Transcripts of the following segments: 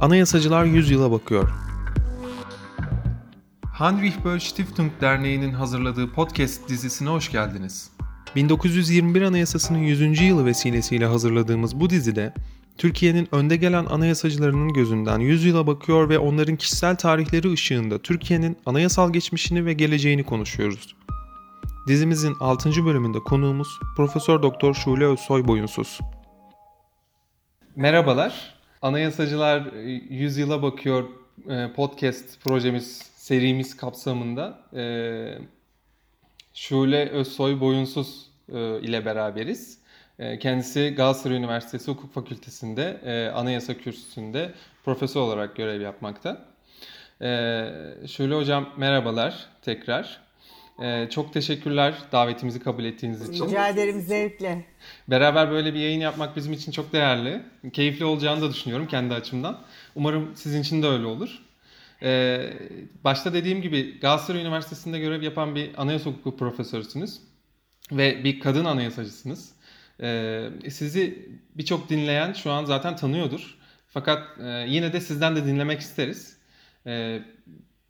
Anayasacılar 100 yıla bakıyor. Heinrich Böll Stiftung Derneği'nin hazırladığı podcast dizisine hoş geldiniz. 1921 Anayasası'nın 100. yılı vesilesiyle hazırladığımız bu dizide Türkiye'nin önde gelen anayasacılarının gözünden 100 yıla bakıyor ve onların kişisel tarihleri ışığında Türkiye'nin anayasal geçmişini ve geleceğini konuşuyoruz. Dizimizin 6. bölümünde konuğumuz Profesör Doktor Şule Özsoy Boyunsuz. Merhabalar. Anayasacılar 100 yıla bakıyor e, podcast projemiz, serimiz kapsamında e, Şule Özsoy Boyunsuz e, ile beraberiz. Kendisi Galatasaray Üniversitesi Hukuk Fakültesi'nde anayasa kürsüsünde profesör olarak görev yapmakta. Şule Hocam merhabalar tekrar. Ee, çok teşekkürler davetimizi kabul ettiğiniz için. Rica ederim zevkle. Beraber böyle bir yayın yapmak bizim için çok değerli. Keyifli olacağını da düşünüyorum kendi açımdan. Umarım sizin için de öyle olur. Ee, başta dediğim gibi Galatasaray Üniversitesi'nde görev yapan bir anayasa hukuku profesörüsünüz. Ve bir kadın anayasacısınız. Ee, sizi birçok dinleyen şu an zaten tanıyordur. Fakat e, yine de sizden de dinlemek isteriz. Ee,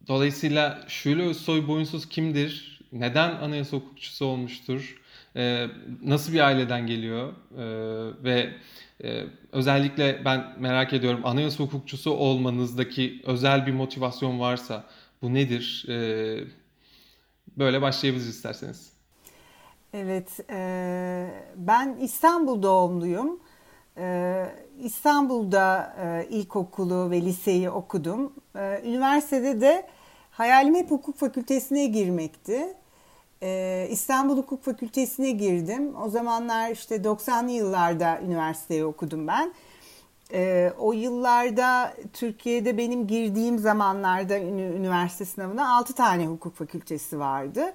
dolayısıyla Şule Özsoy Boyunsuz kimdir? Neden anayasa hukukçusu olmuştur, e, nasıl bir aileden geliyor e, ve e, özellikle ben merak ediyorum anayasa hukukçusu olmanızdaki özel bir motivasyon varsa bu nedir? E, böyle başlayabiliriz isterseniz. Evet, e, ben İstanbul doğumluyum. E, İstanbul'da e, ilkokulu ve liseyi okudum. E, üniversitede de hayalim hep hukuk fakültesine girmekti. Ee, İstanbul Hukuk Fakültesine girdim. O zamanlar işte 90'lı yıllarda üniversiteyi okudum ben. Ee, o yıllarda Türkiye'de benim girdiğim zamanlarda üniversite sınavına 6 tane hukuk fakültesi vardı.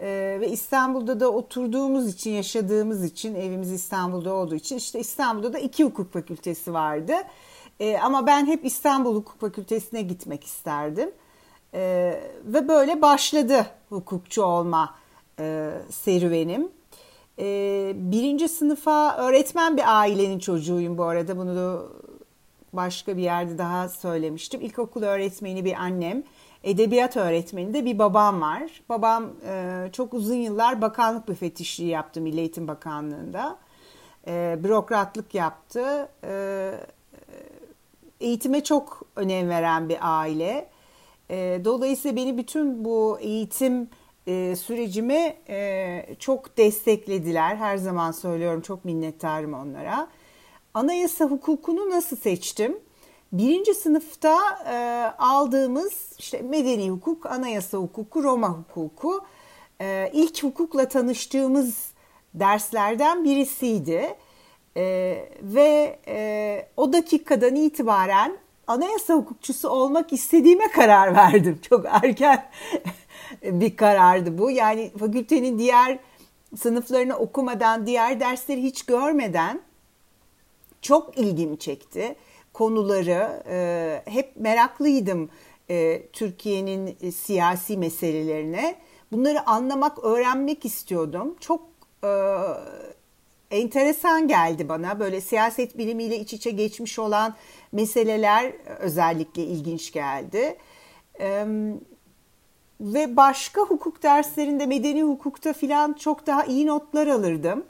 Ee, ve İstanbul'da da oturduğumuz için, yaşadığımız için, evimiz İstanbul'da olduğu için işte İstanbul'da da iki hukuk fakültesi vardı. ama ben hep İstanbul Hukuk Fakültesine gitmek isterdim. E, ve böyle başladı hukukçu olma e, serüvenim. E, birinci sınıfa öğretmen bir ailenin çocuğuyum bu arada. Bunu da başka bir yerde daha söylemiştim. İlkokul öğretmeni bir annem, edebiyat öğretmeni de bir babam var. Babam e, çok uzun yıllar bakanlık müfettişliği yaptı Milli Eğitim Bakanlığı'nda. E, bürokratlık yaptı. E, eğitime çok önem veren bir aile. E, dolayısıyla beni bütün bu eğitim e, sürecimi e, çok desteklediler. Her zaman söylüyorum çok minnettarım onlara. Anayasa hukukunu nasıl seçtim? Birinci sınıfta e, aldığımız işte medeni hukuk, anayasa hukuku, Roma hukuku e, ilk hukukla tanıştığımız derslerden birisiydi. E, ve e, o dakikadan itibaren anayasa hukukçusu olmak istediğime karar verdim. Çok erken bir karardı bu. Yani fakültenin diğer sınıflarını okumadan, diğer dersleri hiç görmeden çok ilgimi çekti. Konuları e, hep meraklıydım e, Türkiye'nin e, siyasi meselelerine. Bunları anlamak, öğrenmek istiyordum. Çok e, enteresan geldi bana. Böyle siyaset bilimiyle iç içe geçmiş olan meseleler özellikle ilginç geldi. Ve başka hukuk derslerinde medeni hukukta filan çok daha iyi notlar alırdım.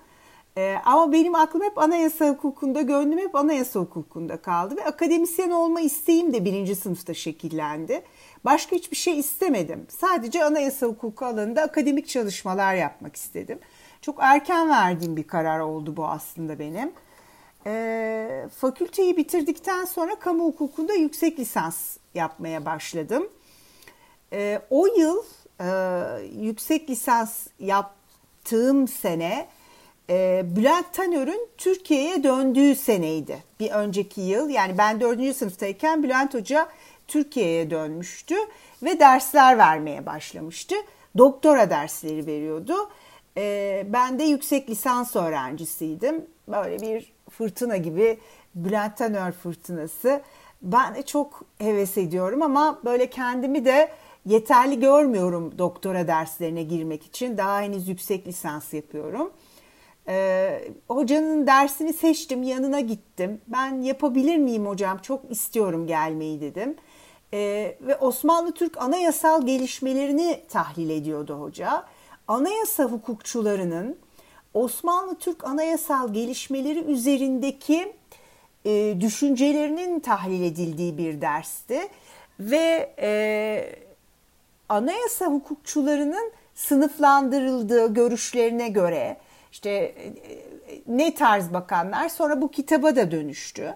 ama benim aklım hep anayasa hukukunda, gönlüm hep anayasa hukukunda kaldı. Ve akademisyen olma isteğim de birinci sınıfta şekillendi. Başka hiçbir şey istemedim. Sadece anayasa hukuku alanında akademik çalışmalar yapmak istedim. Çok erken verdiğim bir karar oldu bu aslında benim. E, fakülteyi bitirdikten sonra kamu hukukunda yüksek lisans yapmaya başladım. E, o yıl e, yüksek lisans yaptığım sene e, Bülent Tanör'ün Türkiye'ye döndüğü seneydi. Bir önceki yıl yani ben dördüncü sınıftayken Bülent Hoca Türkiye'ye dönmüştü ve dersler vermeye başlamıştı. Doktora dersleri veriyordu. E, ben de yüksek lisans öğrencisiydim. Böyle bir fırtına gibi Bülent Tanör fırtınası. Ben de çok heves ediyorum ama böyle kendimi de yeterli görmüyorum doktora derslerine girmek için. Daha henüz yüksek lisans yapıyorum. Ee, hocanın dersini seçtim, yanına gittim. Ben yapabilir miyim hocam? Çok istiyorum gelmeyi dedim. Ee, ve Osmanlı Türk anayasal gelişmelerini tahlil ediyordu hoca. Anayasa hukukçularının Osmanlı Türk anayasal gelişmeleri üzerindeki e, düşüncelerinin tahlil edildiği bir dersti ve e, anayasa hukukçularının sınıflandırıldığı görüşlerine göre işte e, ne tarz bakanlar sonra bu kitaba da dönüştü.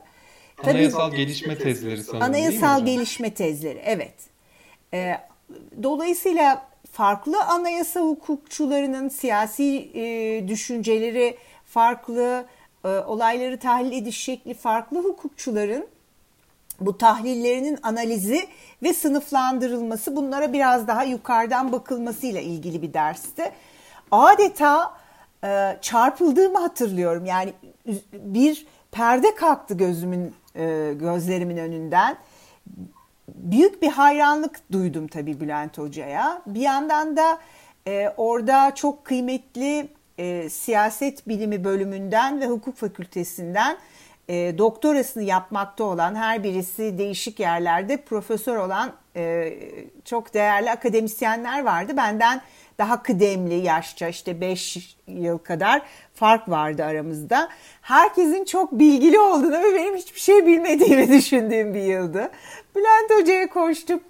Anayasal Tabii, gelişme tezleri sanırım Anayasal gelişme tezleri evet. E, dolayısıyla farklı anayasa hukukçularının siyasi e, düşünceleri farklı, e, olayları tahlil ediş şekli farklı hukukçuların bu tahlillerinin analizi ve sınıflandırılması bunlara biraz daha yukarıdan bakılmasıyla ilgili bir dersti. Adeta e, çarpıldığımı hatırlıyorum. Yani bir perde kalktı gözümün e, gözlerimin önünden. Büyük bir hayranlık duydum tabii Bülent Hoca'ya. Bir yandan da e, orada çok kıymetli e, siyaset bilimi bölümünden ve hukuk fakültesinden e, doktorasını yapmakta olan her birisi değişik yerlerde profesör olan e, çok değerli akademisyenler vardı. Benden daha kıdemli yaşça işte 5 yıl kadar fark vardı aramızda. Herkesin çok bilgili olduğunu ve benim hiçbir şey bilmediğimi düşündüğüm bir yıldı. Bülent Hoca'ya koştum.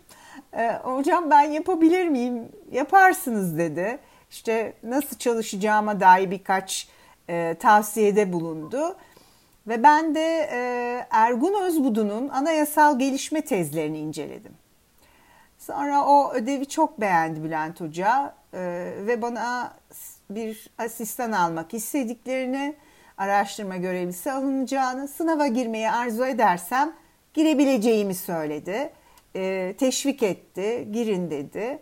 E, hocam ben yapabilir miyim? Yaparsınız dedi. İşte nasıl çalışacağıma dair birkaç e, tavsiyede bulundu. Ve ben de e, Ergun Özbudu'nun anayasal gelişme tezlerini inceledim. Sonra o ödevi çok beğendi Bülent Hoca e, ve bana bir asistan almak istediklerini, araştırma görevlisi alınacağını, sınava girmeyi arzu edersem girebileceğimi söyledi. E, teşvik etti, girin dedi.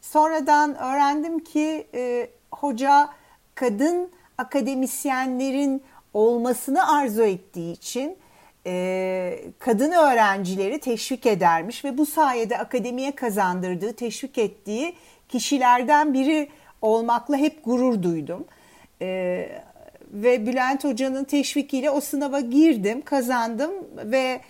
Sonradan öğrendim ki e, hoca kadın akademisyenlerin olmasını arzu ettiği için e, kadın öğrencileri teşvik edermiş ve bu sayede akademiye kazandırdığı, teşvik ettiği kişilerden biri olmakla hep gurur duydum. E, ve Bülent Hoca'nın teşvikiyle o sınava girdim, kazandım ve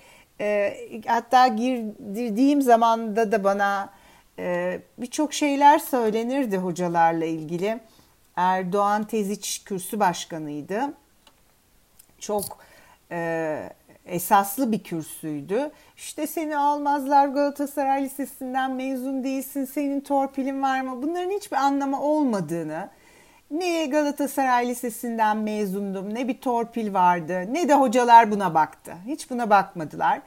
e, hatta girdiğim zamanda da bana e, birçok şeyler söylenirdi hocalarla ilgili. Erdoğan Teziç kürsü başkanıydı. Çok e, esaslı bir kürsüydü. İşte seni almazlar Galatasaray Lisesi'nden mezun değilsin, senin torpilin var mı? Bunların hiçbir anlamı olmadığını, ne Galatasaray Lisesi'nden mezundum, ne bir torpil vardı, ne de hocalar buna baktı. Hiç buna bakmadılar.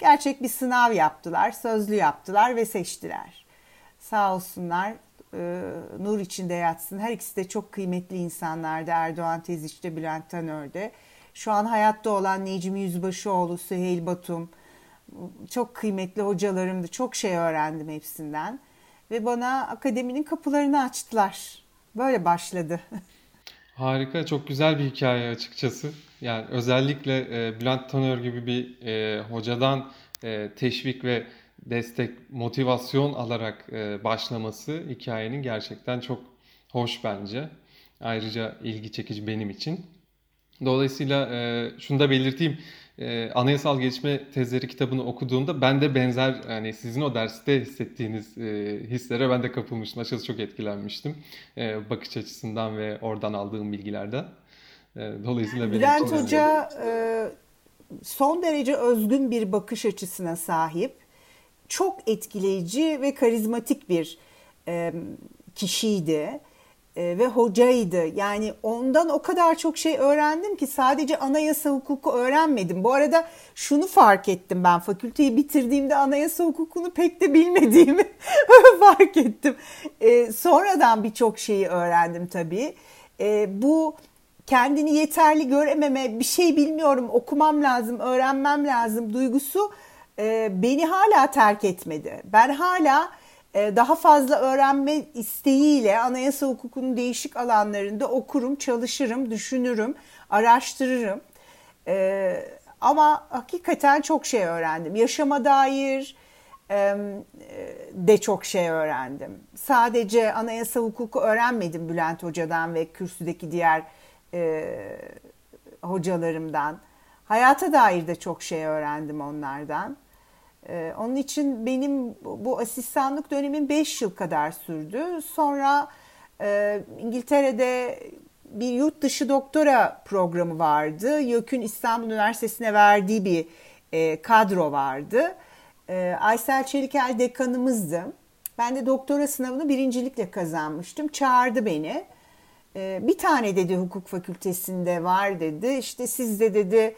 Gerçek bir sınav yaptılar, sözlü yaptılar ve seçtiler. Sağ olsunlar, e, nur içinde yatsın. Her ikisi de çok kıymetli insanlardı. Erdoğan Teziç'te, Bülent Tanör'de. Şu an hayatta olan Necmi Yüzbaşıoğlu, Süheyl Batum çok kıymetli hocalarımdı. Çok şey öğrendim hepsinden. Ve bana akademinin kapılarını açtılar. Böyle başladı. Harika, çok güzel bir hikaye açıkçası. Yani özellikle e, Bülent Tanör gibi bir e, hocadan e, teşvik ve destek, motivasyon alarak e, başlaması hikayenin gerçekten çok hoş bence. Ayrıca ilgi çekici benim için. Dolayısıyla e, şunu da belirteyim. E, Anayasal Gelişme Tezleri kitabını okuduğumda ben de benzer yani sizin o derste hissettiğiniz e, hislere ben de kapılmıştım. Açıkçası çok etkilenmiştim. E, bakış açısından ve oradan aldığım bilgilerden. E, dolayısıyla Bülent Hoca e, son derece özgün bir bakış açısına sahip. Çok etkileyici ve karizmatik bir e, kişiydi ve hocaydı. Yani ondan o kadar çok şey öğrendim ki sadece anayasa hukuku öğrenmedim. Bu arada şunu fark ettim ben fakülteyi bitirdiğimde anayasa hukukunu pek de bilmediğimi fark ettim. E, sonradan birçok şeyi öğrendim tabii. E, bu kendini yeterli görememe, bir şey bilmiyorum, okumam lazım, öğrenmem lazım duygusu e, beni hala terk etmedi. Ben hala e, daha fazla öğrenme isteğiyle anayasa hukukunun değişik alanlarında okurum, çalışırım, düşünürüm, araştırırım. E, ama hakikaten çok şey öğrendim. Yaşama dair e, de çok şey öğrendim. Sadece anayasa hukuku öğrenmedim Bülent Hoca'dan ve kürsüdeki diğer e, hocalarımdan. Hayata dair de çok şey öğrendim onlardan. E, onun için benim bu asistanlık dönemin 5 yıl kadar sürdü. Sonra e, İngiltere'de bir yurt dışı doktora programı vardı. YÖK'ün İstanbul Üniversitesi'ne verdiği bir e, kadro vardı. E, Aysel Çelikel dekanımızdı. Ben de doktora sınavını birincilikle kazanmıştım. Çağırdı beni. E, bir tane dedi hukuk fakültesinde var dedi. İşte siz de dedi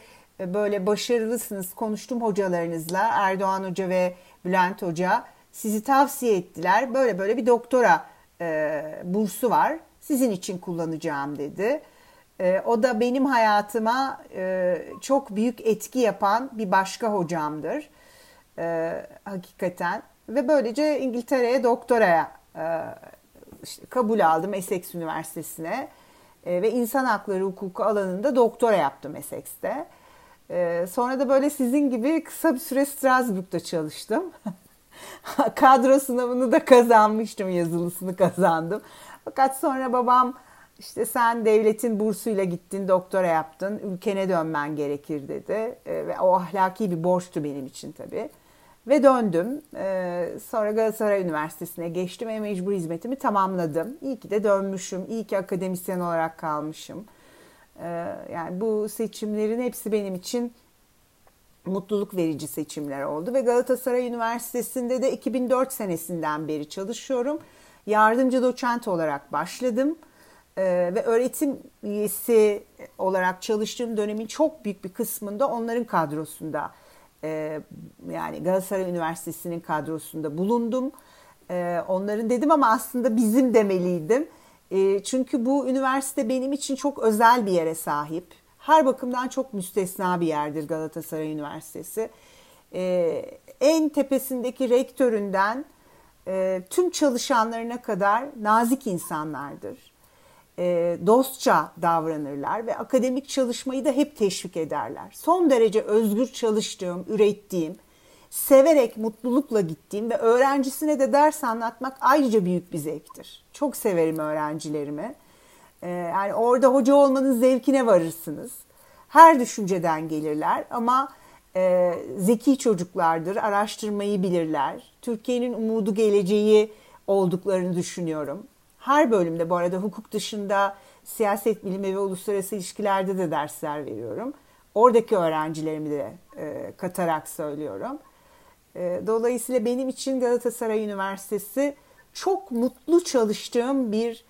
böyle başarılısınız. Konuştum hocalarınızla Erdoğan Hoca ve Bülent Hoca. Sizi tavsiye ettiler. Böyle böyle bir doktora e, bursu var. Sizin için kullanacağım dedi. E, o da benim hayatıma e, çok büyük etki yapan bir başka hocamdır. E, hakikaten. Ve böylece İngiltere'ye doktoraya e, işte kabul aldım Essex Üniversitesi'ne. E, ve insan hakları hukuku alanında doktora yaptım Essex'te. E, sonra da böyle sizin gibi kısa bir süre Strasbourg'da çalıştım. Kadro sınavını da kazanmıştım, yazılısını kazandım. Fakat sonra babam işte sen devletin bursuyla gittin, doktora yaptın, ülkene dönmen gerekir dedi. E, ve o ahlaki bir borçtu benim için tabii. Ve döndüm. E, sonra Galatasaray Üniversitesi'ne geçtim ve mecbur hizmetimi tamamladım. İyi ki de dönmüşüm, iyi ki akademisyen olarak kalmışım. E, yani bu seçimlerin hepsi benim için mutluluk verici seçimler oldu ve Galatasaray Üniversitesi'nde de 2004 senesinden beri çalışıyorum. Yardımcı doçent olarak başladım ee, ve öğretim üyesi olarak çalıştığım dönemin çok büyük bir kısmında onların kadrosunda e, yani Galatasaray Üniversitesi'nin kadrosunda bulundum. E, onların dedim ama aslında bizim demeliydim. E, çünkü bu üniversite benim için çok özel bir yere sahip her bakımdan çok müstesna bir yerdir Galatasaray Üniversitesi. Ee, en tepesindeki rektöründen e, tüm çalışanlarına kadar nazik insanlardır. E, dostça davranırlar ve akademik çalışmayı da hep teşvik ederler. Son derece özgür çalıştığım, ürettiğim, severek, mutlulukla gittiğim ve öğrencisine de ders anlatmak ayrıca büyük bir zevktir. Çok severim öğrencilerimi. Ee, yani orada hoca olmanın zevkine varırsınız. Her düşünceden gelirler ama e, zeki çocuklardır, araştırmayı bilirler. Türkiye'nin umudu geleceği olduklarını düşünüyorum. Her bölümde bu arada hukuk dışında siyaset bilimi ve uluslararası ilişkilerde de dersler veriyorum. Oradaki öğrencilerimi de e, katarak söylüyorum. E, dolayısıyla benim için Galatasaray Üniversitesi çok mutlu çalıştığım bir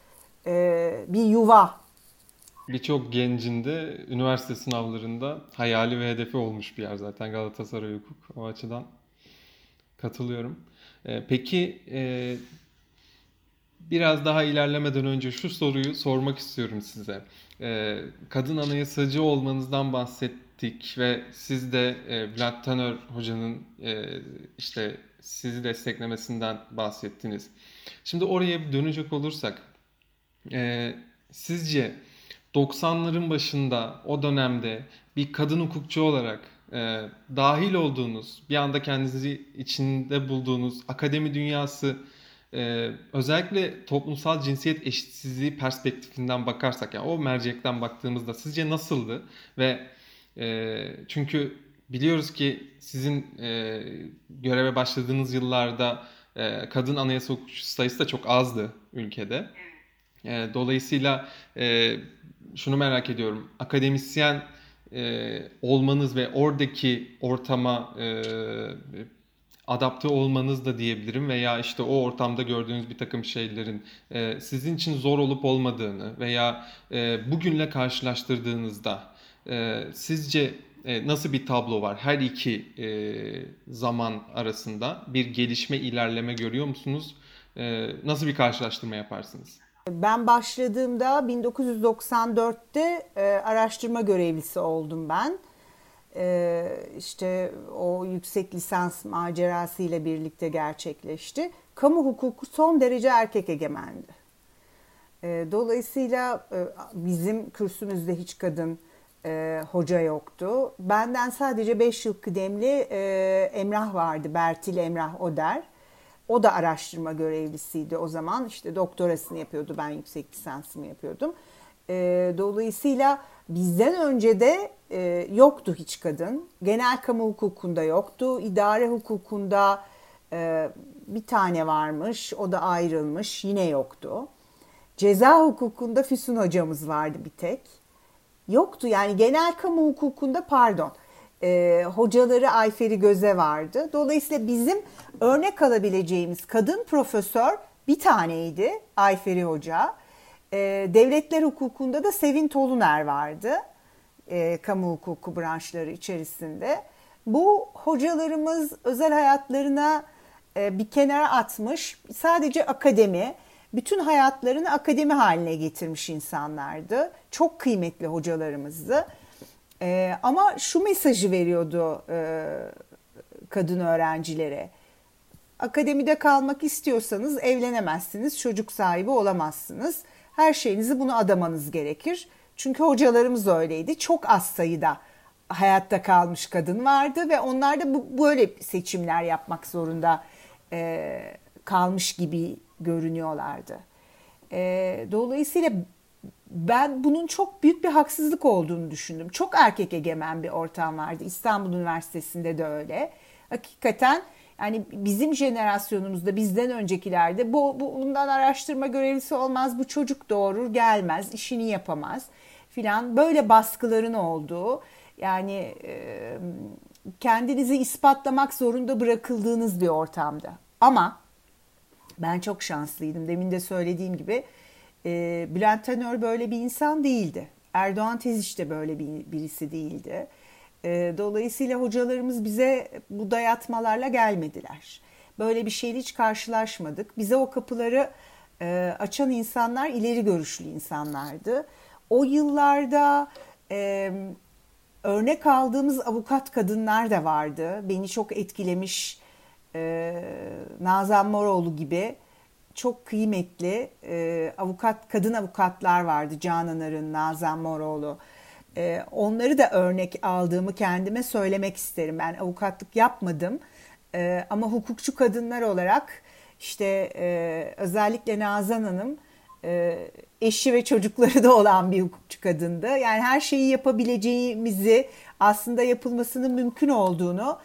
e, bir yuva. Birçok gencin de üniversite sınavlarında hayali ve hedefi olmuş bir yer zaten Galatasaray Hukuk. O açıdan katılıyorum. E, peki e, biraz daha ilerlemeden önce şu soruyu sormak istiyorum size. E, kadın anayasacı olmanızdan bahsettik ve siz de e, Bülent Tanör hocanın e, işte sizi desteklemesinden bahsettiniz. Şimdi oraya dönecek olursak e, sizce 90'ların başında o dönemde bir kadın hukukçu olarak e, dahil olduğunuz, bir anda kendinizi içinde bulduğunuz akademi dünyası e, özellikle toplumsal cinsiyet eşitsizliği perspektifinden bakarsak yani o mercekten baktığımızda sizce nasıldı ve e, çünkü biliyoruz ki sizin e, göreve başladığınız yıllarda e, kadın anayasa hukukçusu sayısı da çok azdı ülkede. E, dolayısıyla e, şunu merak ediyorum. Akademisyen e, olmanız ve oradaki ortama e, adapte olmanız da diyebilirim veya işte o ortamda gördüğünüz bir takım şeylerin e, sizin için zor olup olmadığını veya e, bugünle karşılaştırdığınızda e, sizce e, nasıl bir tablo var? Her iki e, zaman arasında bir gelişme, ilerleme görüyor musunuz? E, nasıl bir karşılaştırma yaparsınız? Ben başladığımda 1994'te e, araştırma görevlisi oldum ben. E, işte o yüksek lisans macerası ile birlikte gerçekleşti. Kamu hukuku son derece erkek egemendi. Dolayısıyla bizim kürsümüzde hiç kadın e, hoca yoktu. Benden sadece 5 yıl kıdemli e, Emrah vardı, Bertil Emrah Oder. O da araştırma görevlisiydi o zaman. İşte doktorasını yapıyordu, ben yüksek lisansımı yapıyordum. E, dolayısıyla bizden önce de e, yoktu hiç kadın. Genel kamu hukukunda yoktu. İdare hukukunda e, bir tane varmış. O da ayrılmış. Yine yoktu. Ceza hukukunda Füsun hocamız vardı bir tek. Yoktu yani genel kamu hukukunda pardon. E, hocaları Ayferi Göze vardı. Dolayısıyla bizim örnek alabileceğimiz kadın profesör bir taneydi Ayferi Hoca. E, devletler hukukunda da Sevin Toluner vardı. E, kamu hukuku branşları içerisinde. Bu hocalarımız özel hayatlarına e, bir kenara atmış sadece akademi, bütün hayatlarını akademi haline getirmiş insanlardı. Çok kıymetli hocalarımızdı. E, ama şu mesajı veriyordu e, kadın öğrencilere. Akademide kalmak istiyorsanız evlenemezsiniz, çocuk sahibi olamazsınız. Her şeyinizi bunu adamanız gerekir. Çünkü hocalarımız öyleydi. Çok az sayıda hayatta kalmış kadın vardı ve onlar da bu, böyle seçimler yapmak zorunda e, kalmış gibi görünüyorlardı. E, dolayısıyla ben bunun çok büyük bir haksızlık olduğunu düşündüm. Çok erkek egemen bir ortam vardı. İstanbul Üniversitesi'nde de öyle. Hakikaten yani bizim jenerasyonumuzda bizden öncekilerde bu, bu bundan araştırma görevlisi olmaz, bu çocuk doğurur gelmez, işini yapamaz filan böyle baskıların olduğu yani e, kendinizi ispatlamak zorunda bırakıldığınız bir ortamda. Ama ben çok şanslıydım. Demin de söylediğim gibi e, Bülent Tanör böyle bir insan değildi. Erdoğan Teziş de böyle bir, birisi değildi. E, dolayısıyla hocalarımız bize bu dayatmalarla gelmediler. Böyle bir şeyle hiç karşılaşmadık. Bize o kapıları e, açan insanlar ileri görüşlü insanlardı. O yıllarda e, örnek aldığımız avukat kadınlar da vardı. Beni çok etkilemiş e, Nazan Moroğlu gibi çok kıymetli e, avukat kadın avukatlar vardı. Canan Arın, Nazan Moroğlu. E, onları da örnek aldığımı kendime söylemek isterim. Ben avukatlık yapmadım e, ama hukukçu kadınlar olarak işte e, özellikle Nazan Hanım e, eşi ve çocukları da olan bir hukukçu kadındı. Yani her şeyi yapabileceğimizi aslında yapılmasının mümkün olduğunu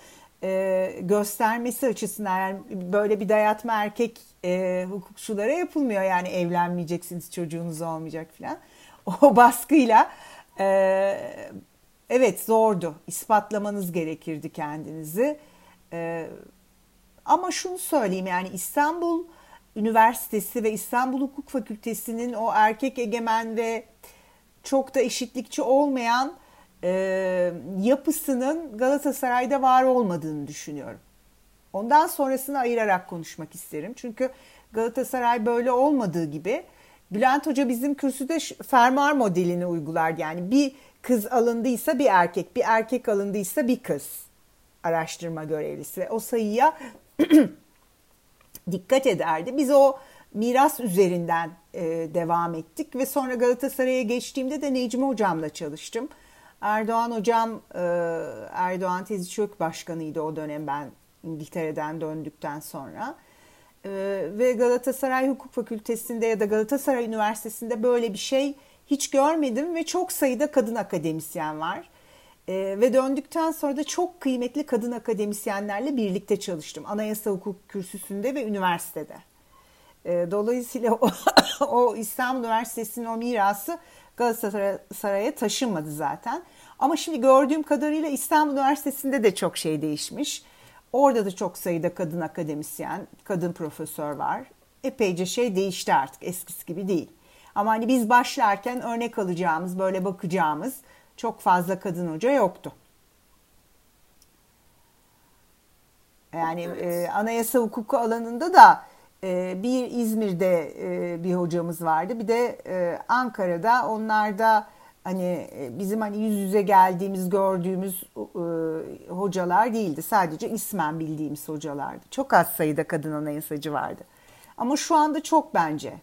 e, göstermesi açısından yani böyle bir dayatma erkek e, hukukçulara yapılmıyor. Yani evlenmeyeceksiniz çocuğunuz olmayacak falan. O baskıyla e, evet zordu. ispatlamanız gerekirdi kendinizi. E, ama şunu söyleyeyim yani İstanbul Üniversitesi ve İstanbul Hukuk Fakültesi'nin o erkek egemen ve çok da eşitlikçi olmayan e, yapısının Galatasaray'da var olmadığını düşünüyorum. Ondan sonrasını ayırarak konuşmak isterim. Çünkü Galatasaray böyle olmadığı gibi Bülent Hoca bizim kürsüde fermuar modelini uygular. Yani bir kız alındıysa bir erkek, bir erkek alındıysa bir kız araştırma görevlisi. Ve o sayıya dikkat ederdi. Biz o miras üzerinden e, devam ettik ve sonra Galatasaray'a geçtiğimde de Necmi hocamla çalıştım. Erdoğan hocam e, Erdoğan Tezi Çök Başkanıydı o dönem ben İngiltere'den döndükten sonra. E, ve Galatasaray Hukuk Fakültesi'nde ya da Galatasaray Üniversitesi'nde böyle bir şey hiç görmedim ve çok sayıda kadın akademisyen var. E, ve döndükten sonra da çok kıymetli kadın akademisyenlerle birlikte çalıştım. Anayasa Hukuk Kürsüsü'nde ve üniversitede. E, dolayısıyla o, o İstanbul Üniversitesi'nin o mirası Galatasaray'a taşınmadı zaten. Ama şimdi gördüğüm kadarıyla İstanbul Üniversitesi'nde de çok şey değişmiş. Orada da çok sayıda kadın akademisyen, kadın profesör var. Epeyce şey değişti artık eskisi gibi değil. Ama hani biz başlarken örnek alacağımız, böyle bakacağımız çok fazla kadın hoca yoktu. Yani evet. e, anayasa hukuku alanında da e, bir İzmir'de e, bir hocamız vardı. Bir de e, Ankara'da onlarda hani e, bizim hani yüz yüze geldiğimiz gördüğümüz e, hocalar değildi. Sadece ismen bildiğimiz hocalardı. Çok az sayıda kadın anayasacı vardı. Ama şu anda çok bence.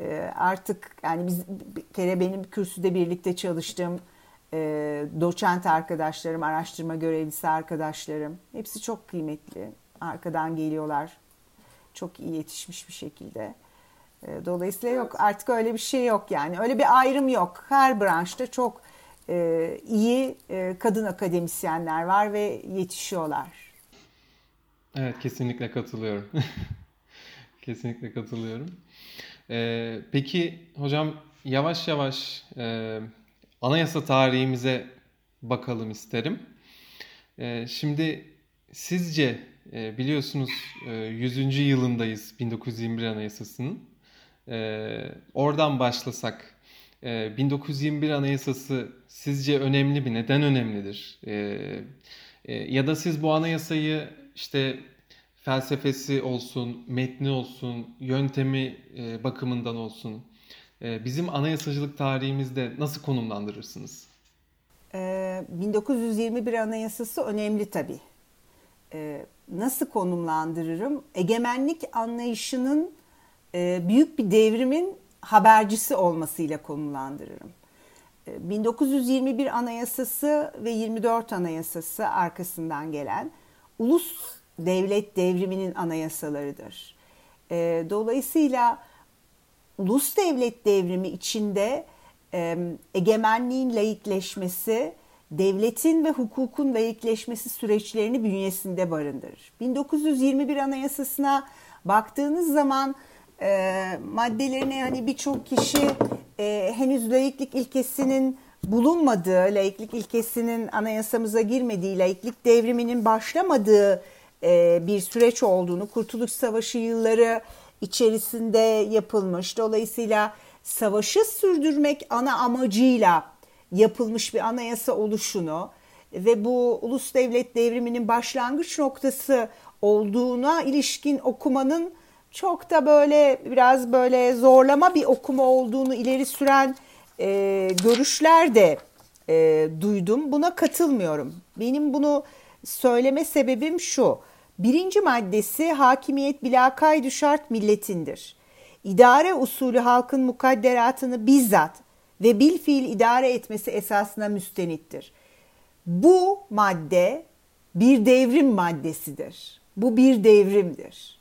E, artık yani biz bir kere benim kürsüde birlikte çalıştığım e, doçent arkadaşlarım, araştırma görevlisi arkadaşlarım hepsi çok kıymetli. Arkadan geliyorlar. Çok iyi yetişmiş bir şekilde. E, dolayısıyla yok artık öyle bir şey yok yani öyle bir ayrım yok. Her branşta çok e, iyi e, kadın akademisyenler var ve yetişiyorlar. Evet kesinlikle katılıyorum. kesinlikle katılıyorum. Ee, peki hocam yavaş yavaş e, anayasa tarihimize bakalım isterim. E, şimdi sizce e, biliyorsunuz e, 100. yılındayız 1921 Anayasası'nın. E, oradan başlasak. E, 1921 Anayasası sizce önemli mi? Neden önemlidir? E, e, ya da siz bu anayasayı işte felsefesi olsun, metni olsun, yöntemi e, bakımından olsun e, bizim anayasacılık tarihimizde nasıl konumlandırırsınız? 1921 ee, Anayasası önemli tabii. Ee, nasıl konumlandırırım? Egemenlik anlayışının e, büyük bir devrimin habercisi olmasıyla konumlandırırım. 1921 ee, Anayasası ve 24 Anayasası arkasından gelen ulus devlet devriminin anayasalarıdır. Dolayısıyla ulus devlet devrimi içinde egemenliğin layıkleşmesi, devletin ve hukukun layıkleşmesi süreçlerini bünyesinde barındırır. 1921 Anayasası'na baktığınız zaman e, maddelerine hani birçok kişi e, henüz layıklık ilkesinin bulunmadığı, layıklık ilkesinin anayasamıza girmediği, layıklık devriminin başlamadığı e, bir süreç olduğunu, Kurtuluş Savaşı yılları içerisinde yapılmış. Dolayısıyla savaşı sürdürmek ana amacıyla yapılmış bir anayasa oluşunu ve bu ulus devlet devriminin başlangıç noktası olduğuna ilişkin okumanın çok da böyle biraz böyle zorlama bir okuma olduğunu ileri süren e, görüşler de e, duydum. Buna katılmıyorum. Benim bunu söyleme sebebim şu. Birinci maddesi hakimiyet bila kaydu şart milletindir idare usulü halkın mukadderatını bizzat ve bil fiil idare etmesi esasına müstenittir. Bu madde bir devrim maddesidir. Bu bir devrimdir.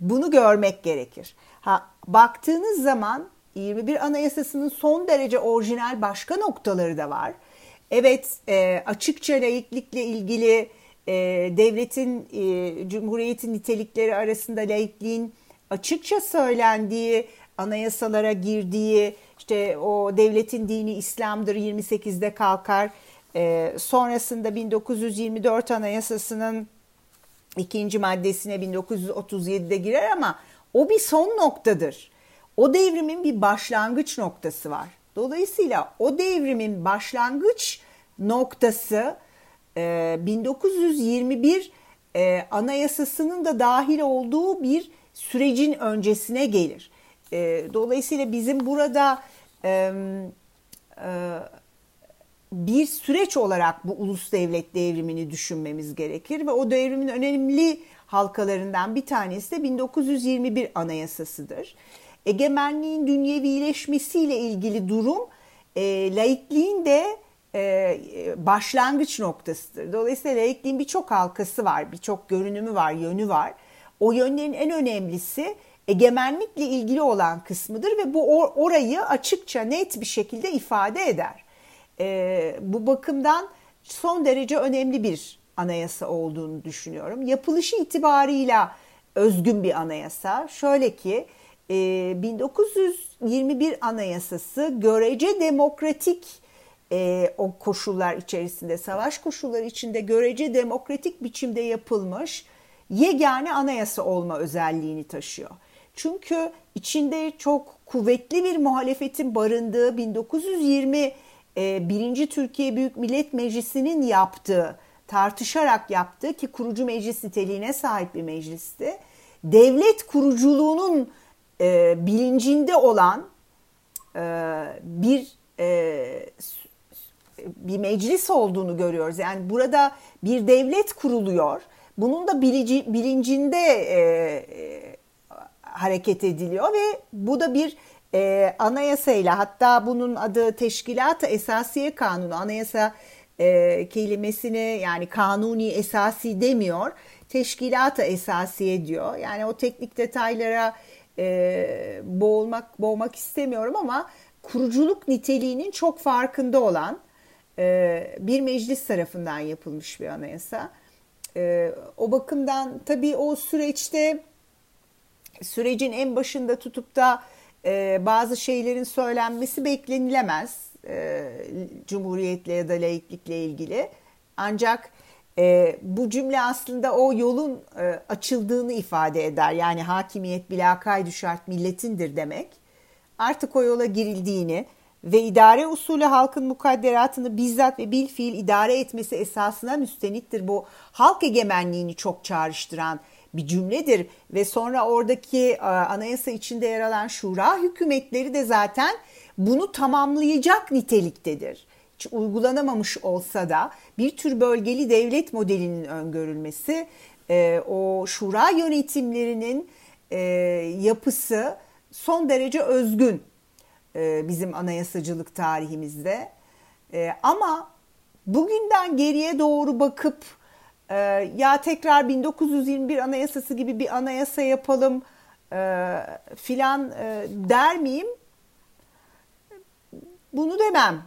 Bunu görmek gerekir. Ha, baktığınız zaman 21 Anayasası'nın son derece orijinal başka noktaları da var. Evet e, açıkça layıklıkla ilgili e, devletin, e, cumhuriyetin nitelikleri arasında laikliğin açıkça söylendiği, anayasalara girdiği, işte o devletin dini İslam'dır 28'de kalkar. E, sonrasında 1924 Anayasası'nın ikinci maddesine 1937'de girer ama o bir son noktadır. O devrimin bir başlangıç noktası var. Dolayısıyla o devrimin başlangıç noktası e, 1921 e, Anayasası'nın da dahil olduğu bir sürecin öncesine gelir. E, dolayısıyla bizim burada e, e, bir süreç olarak bu ulus devlet devrimini düşünmemiz gerekir ve o devrimin önemli halkalarından bir tanesi de 1921 Anayasası'dır. Egemenliğin dünyevileşmesiyle ilgili durum e, laikliğin de e, başlangıç noktasıdır. Dolayısıyla laikliğin birçok halkası var, birçok görünümü var, yönü var. O yönlerin en önemlisi egemenlikle ilgili olan kısmıdır ve bu orayı açıkça net bir şekilde ifade eder. E, bu bakımdan son derece önemli bir anayasa olduğunu düşünüyorum. Yapılışı itibarıyla özgün bir anayasa. Şöyle ki 1921 e, Anayasası görece demokratik e, o koşullar içerisinde, savaş koşulları içinde görece demokratik biçimde yapılmış yegane anayasa olma özelliğini taşıyor. Çünkü içinde çok kuvvetli bir muhalefetin barındığı 1920 e, birinci Türkiye Büyük Millet Meclisi'nin yaptığı, tartışarak yaptığı ki kurucu meclis niteliğine sahip bir meclisti. Devlet kuruculuğunun e, bilincinde olan e, bir e, bir meclis olduğunu görüyoruz. Yani burada bir devlet kuruluyor bunun da bilici, bilincinde e, e, hareket ediliyor ve bu da bir e, anayasayla hatta bunun adı Teşkilat-ı Esasiye Kanunu. Anayasa e, kelimesini yani kanuni esasi demiyor. Teşkilat-ı Esasiye diyor. Yani o teknik detaylara e, boğulmak boğmak istemiyorum ama kuruculuk niteliğinin çok farkında olan e, bir meclis tarafından yapılmış bir anayasa. E, o bakımdan tabii o süreçte sürecin en başında tutup da e, bazı şeylerin söylenmesi beklenilemez. E, cumhuriyetle ya da laiklikle ilgili. Ancak e, bu cümle aslında o yolun e, açıldığını ifade eder. Yani hakimiyet bilakaydu şart milletindir demek. Artık o yola girildiğini ve idare usulü halkın mukadderatını bizzat ve bil fiil idare etmesi esasına müstenittir. Bu halk egemenliğini çok çağrıştıran bir cümledir ve sonra oradaki e, anayasa içinde yer alan şura hükümetleri de zaten bunu tamamlayacak niteliktedir. Hiç uygulanamamış olsa da bir tür bölgeli devlet modelinin öngörülmesi, e, o şura yönetimlerinin e, yapısı son derece özgün bizim anayasacılık tarihimizde. Ama bugünden geriye doğru bakıp ya tekrar 1921 anayasası gibi bir anayasa yapalım filan der miyim? Bunu demem.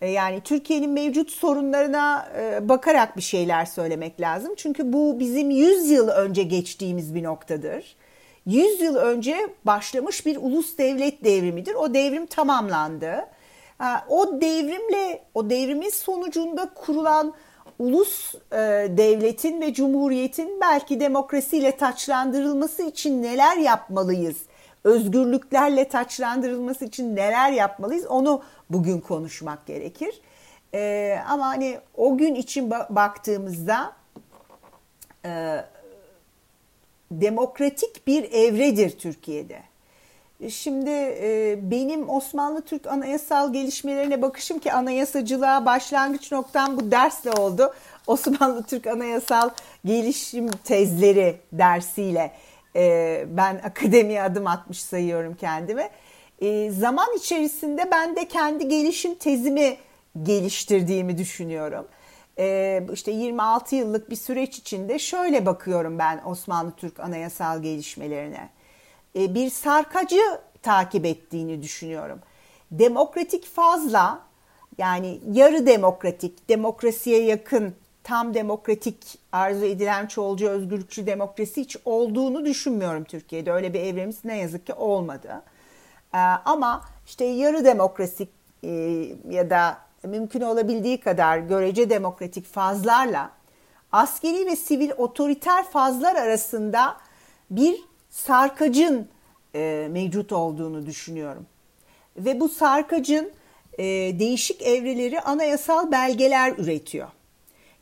E, yani Türkiye'nin mevcut sorunlarına e, bakarak bir şeyler söylemek lazım. Çünkü bu bizim 100 yıl önce geçtiğimiz bir noktadır. 100 yıl önce başlamış bir ulus devlet devrimidir. O devrim tamamlandı. O devrimle, o devrimin sonucunda kurulan ulus e, devletin ve cumhuriyetin belki demokrasiyle taçlandırılması için neler yapmalıyız? özgürlüklerle taçlandırılması için neler yapmalıyız onu bugün konuşmak gerekir. Ee, ama hani o gün için baktığımızda e, demokratik bir evredir Türkiye'de. Şimdi e, benim Osmanlı Türk anayasal gelişmelerine bakışım ki anayasacılığa başlangıç noktam bu dersle oldu. Osmanlı Türk anayasal gelişim tezleri dersiyle e, ben akademiye adım atmış sayıyorum kendimi. E, zaman içerisinde ben de kendi gelişim tezimi geliştirdiğimi düşünüyorum. E, işte 26 yıllık bir süreç içinde şöyle bakıyorum ben Osmanlı Türk anayasal gelişmelerine. E, bir sarkacı takip ettiğini düşünüyorum. Demokratik fazla yani yarı demokratik, demokrasiye yakın tam demokratik arzu edilen çoğulcu özgürlükçü demokrasi hiç olduğunu düşünmüyorum Türkiye'de. Öyle bir evremiz ne yazık ki olmadı. Ee, ama işte yarı demokratik e, ya da mümkün olabildiği kadar görece demokratik fazlarla askeri ve sivil otoriter fazlar arasında bir sarkacın e, mevcut olduğunu düşünüyorum. Ve bu sarkacın e, değişik evreleri anayasal belgeler üretiyor.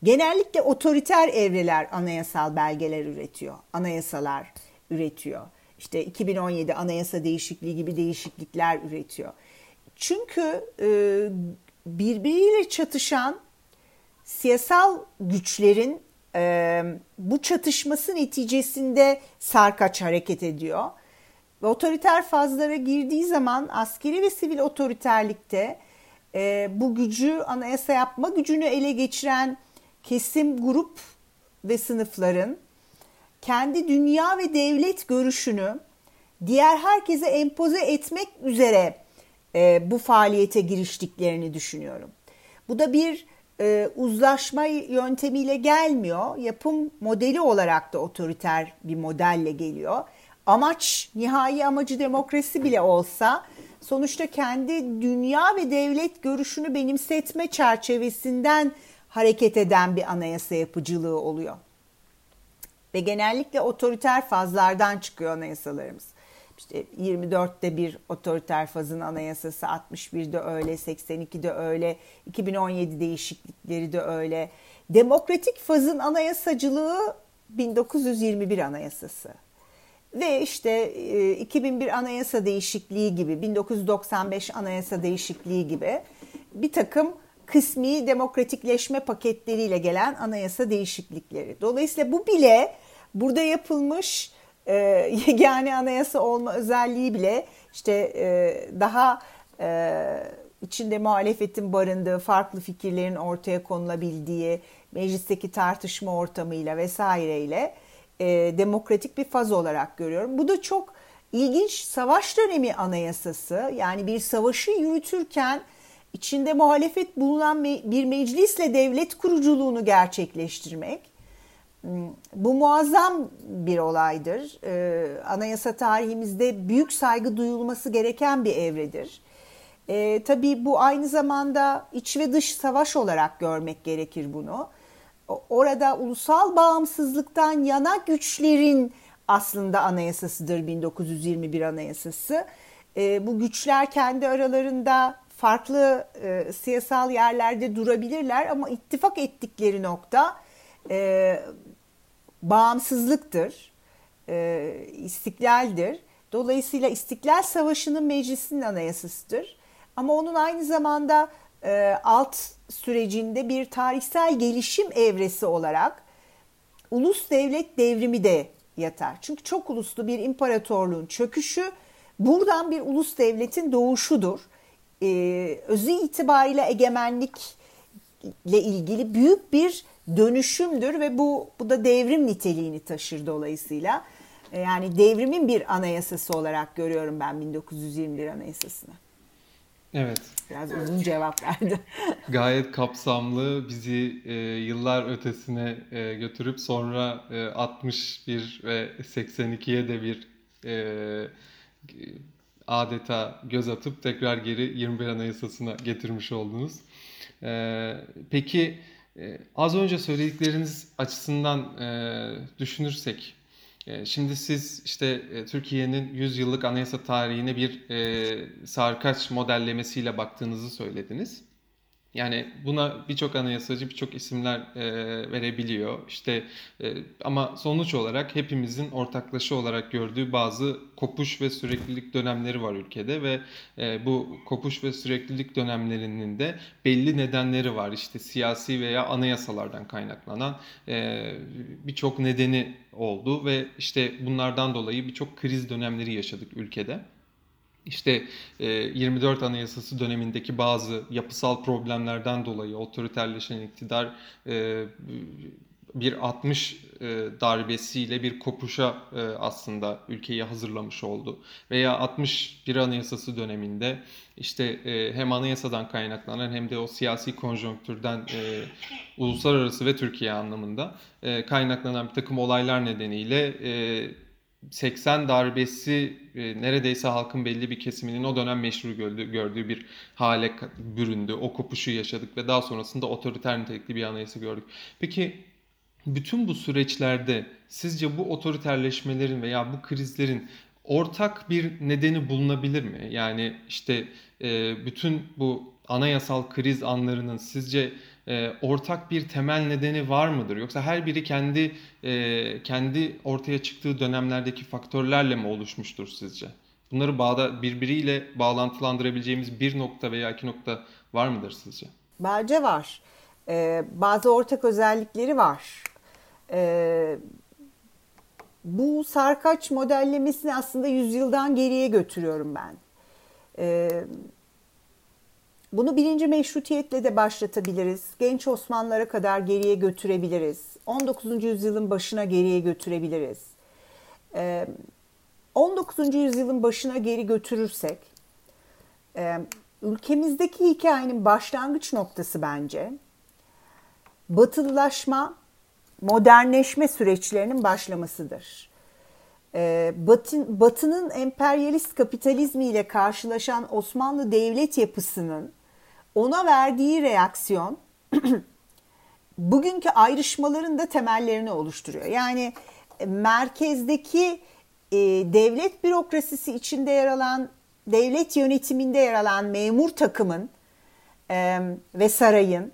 Genellikle otoriter evreler anayasal belgeler üretiyor, anayasalar üretiyor. İşte 2017 anayasa değişikliği gibi değişiklikler üretiyor. Çünkü e, birbiriyle çatışan siyasal güçlerin e, bu çatışması neticesinde sarkaç hareket ediyor. Ve otoriter fazlara girdiği zaman askeri ve sivil otoriterlikte e, bu gücü anayasa yapma gücünü ele geçiren kesim, grup ve sınıfların kendi dünya ve devlet görüşünü diğer herkese empoze etmek üzere e, bu faaliyete giriştiklerini düşünüyorum. Bu da bir e, uzlaşma yöntemiyle gelmiyor. Yapım modeli olarak da otoriter bir modelle geliyor. Amaç, nihai amacı demokrasi bile olsa sonuçta kendi dünya ve devlet görüşünü benimsetme çerçevesinden hareket eden bir anayasa yapıcılığı oluyor. Ve genellikle otoriter fazlardan çıkıyor anayasalarımız. İşte 24'te bir otoriter fazın anayasası, 61'de öyle, 82'de öyle, 2017 değişiklikleri de öyle. Demokratik fazın anayasacılığı 1921 anayasası. Ve işte 2001 e, anayasa değişikliği gibi, 1995 anayasa değişikliği gibi bir takım kısmi demokratikleşme paketleriyle gelen anayasa değişiklikleri. Dolayısıyla bu bile burada yapılmış e, yegane anayasa olma özelliği bile işte e, daha e, içinde muhalefetin barındığı, farklı fikirlerin ortaya konulabildiği, meclisteki tartışma ortamıyla vesaireyle e, demokratik bir faz olarak görüyorum. Bu da çok ilginç savaş dönemi anayasası yani bir savaşı yürütürken içinde muhalefet bulunan bir meclisle devlet kuruculuğunu gerçekleştirmek bu muazzam bir olaydır. Ee, anayasa tarihimizde büyük saygı duyulması gereken bir evredir. Ee, tabii bu aynı zamanda iç ve dış savaş olarak görmek gerekir bunu. Orada ulusal bağımsızlıktan yana güçlerin aslında anayasasıdır 1921 anayasası. E, bu güçler kendi aralarında farklı e, siyasal yerlerde durabilirler ama ittifak ettikleri nokta e, bağımsızlıktır, e, istiklaldir. Dolayısıyla İstiklal Savaşı'nın meclisinin anayasasıdır. Ama onun aynı zamanda e, alt sürecinde bir tarihsel gelişim evresi olarak ulus devlet devrimi de yatar. Çünkü çok uluslu bir imparatorluğun çöküşü buradan bir ulus devletin doğuşudur. Ee, özü itibariyle egemenlikle ilgili büyük bir dönüşümdür ve bu bu da devrim niteliğini taşır dolayısıyla. Ee, yani devrimin bir anayasası olarak görüyorum ben 1921 anayasasını. Evet. Biraz uzun cevap verdi. Gayet kapsamlı, bizi e, yıllar ötesine e, götürüp sonra e, 61 ve 82'ye de bir e, adeta göz atıp tekrar geri 21 Anayasası'na getirmiş oldunuz. E, peki e, az önce söyledikleriniz açısından e, düşünürsek ee, şimdi siz işte e, Türkiye'nin 100 yıllık anayasa tarihine bir e, sarkaç modellemesiyle baktığınızı söylediniz. Yani buna birçok anayasacı birçok isimler e, verebiliyor. İşte e, ama sonuç olarak hepimizin ortaklaşa olarak gördüğü bazı kopuş ve süreklilik dönemleri var ülkede ve e, bu kopuş ve süreklilik dönemlerinin de belli nedenleri var. İşte siyasi veya anayasalardan kaynaklanan e, birçok nedeni oldu ve işte bunlardan dolayı birçok kriz dönemleri yaşadık ülkede. İşte 24 e, Anayasası dönemindeki bazı yapısal problemlerden dolayı otoriterleşen iktidar e, bir 60 e, darbesiyle bir kopuşa aslında ülkeyi hazırlamış oldu. Veya 61 Anayasası döneminde işte hem anayasadan kaynaklanan hem de o siyasi konjonktürden uluslararası ve Türkiye anlamında kaynaklanan bir takım olaylar nedeniyle 80 darbesi e, neredeyse halkın belli bir kesiminin o dönem meşru gördüğü, gördüğü bir hale büründü. O kopuşu yaşadık ve daha sonrasında otoriter nitelikli bir anayasa gördük. Peki bütün bu süreçlerde sizce bu otoriterleşmelerin veya bu krizlerin ortak bir nedeni bulunabilir mi? Yani işte e, bütün bu anayasal kriz anlarının sizce e, ortak bir temel nedeni var mıdır? Yoksa her biri kendi e, kendi ortaya çıktığı dönemlerdeki faktörlerle mi oluşmuştur sizce? Bunları bağda birbiriyle bağlantılandırabileceğimiz bir nokta veya iki nokta var mıdır sizce? Bence var. Ee, bazı ortak özellikleri var. Ee, bu sarkaç modellemesini aslında yüzyıldan geriye götürüyorum ben. Ee, bunu birinci meşrutiyetle de başlatabiliriz. Genç Osmanlılara kadar geriye götürebiliriz. 19. yüzyılın başına geriye götürebiliriz. 19. Ee, yüzyılın başına geri götürürsek e, ülkemizdeki hikayenin başlangıç noktası bence batılılaşma, modernleşme süreçlerinin başlamasıdır. Ee, Batın, Batı'nın emperyalist kapitalizmi ile karşılaşan Osmanlı devlet yapısının ona verdiği reaksiyon bugünkü ayrışmaların da temellerini oluşturuyor. Yani e, merkezdeki e, devlet bürokrasisi içinde yer alan, devlet yönetiminde yer alan memur takımın e, ve sarayın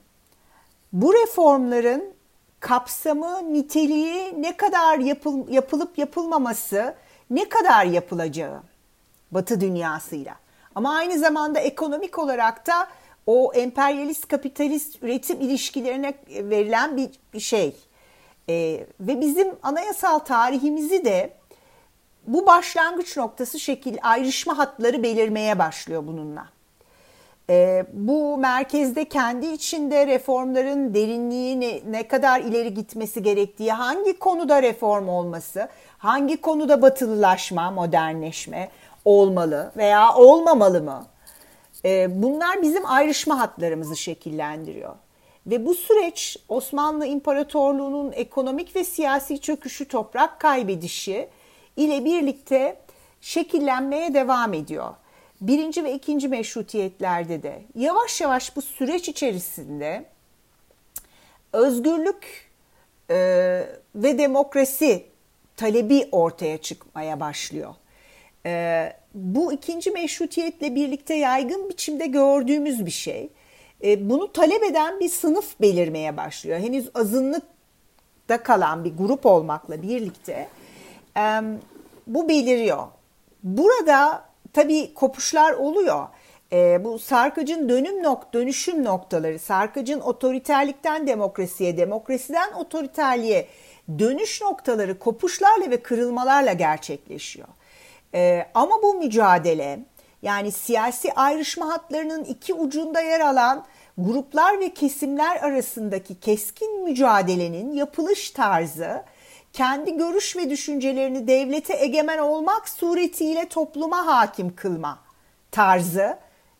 bu reformların kapsamı, niteliği, ne kadar yapıl, yapılıp yapılmaması, ne kadar yapılacağı Batı dünyasıyla. Ama aynı zamanda ekonomik olarak da o emperyalist kapitalist üretim ilişkilerine verilen bir, bir şey. Ee, ve bizim anayasal tarihimizi de bu başlangıç noktası şekil ayrışma hatları belirmeye başlıyor bununla. E, bu merkezde kendi içinde reformların derinliği ne, ne kadar ileri gitmesi gerektiği, hangi konuda reform olması, hangi konuda batılılaşma, modernleşme olmalı veya olmamalı mı? E, bunlar bizim ayrışma hatlarımızı şekillendiriyor. Ve bu süreç Osmanlı İmparatorluğu'nun ekonomik ve siyasi çöküşü, toprak kaybedişi ile birlikte şekillenmeye devam ediyor. Birinci ve ikinci meşrutiyetlerde de yavaş yavaş bu süreç içerisinde özgürlük e, ve demokrasi talebi ortaya çıkmaya başlıyor. E, bu ikinci meşrutiyetle birlikte yaygın biçimde gördüğümüz bir şey. E, bunu talep eden bir sınıf belirmeye başlıyor. Henüz azınlıkta kalan bir grup olmakla birlikte bu beliriyor. Burada tabii kopuşlar oluyor. E, bu sarkacın dönüm nok dönüşüm noktaları, sarkacın otoriterlikten demokrasiye, demokrasiden otoriterliğe dönüş noktaları kopuşlarla ve kırılmalarla gerçekleşiyor. E, ama bu mücadele yani siyasi ayrışma hatlarının iki ucunda yer alan gruplar ve kesimler arasındaki keskin mücadelenin yapılış tarzı kendi görüş ve düşüncelerini devlete egemen olmak suretiyle topluma hakim kılma tarzı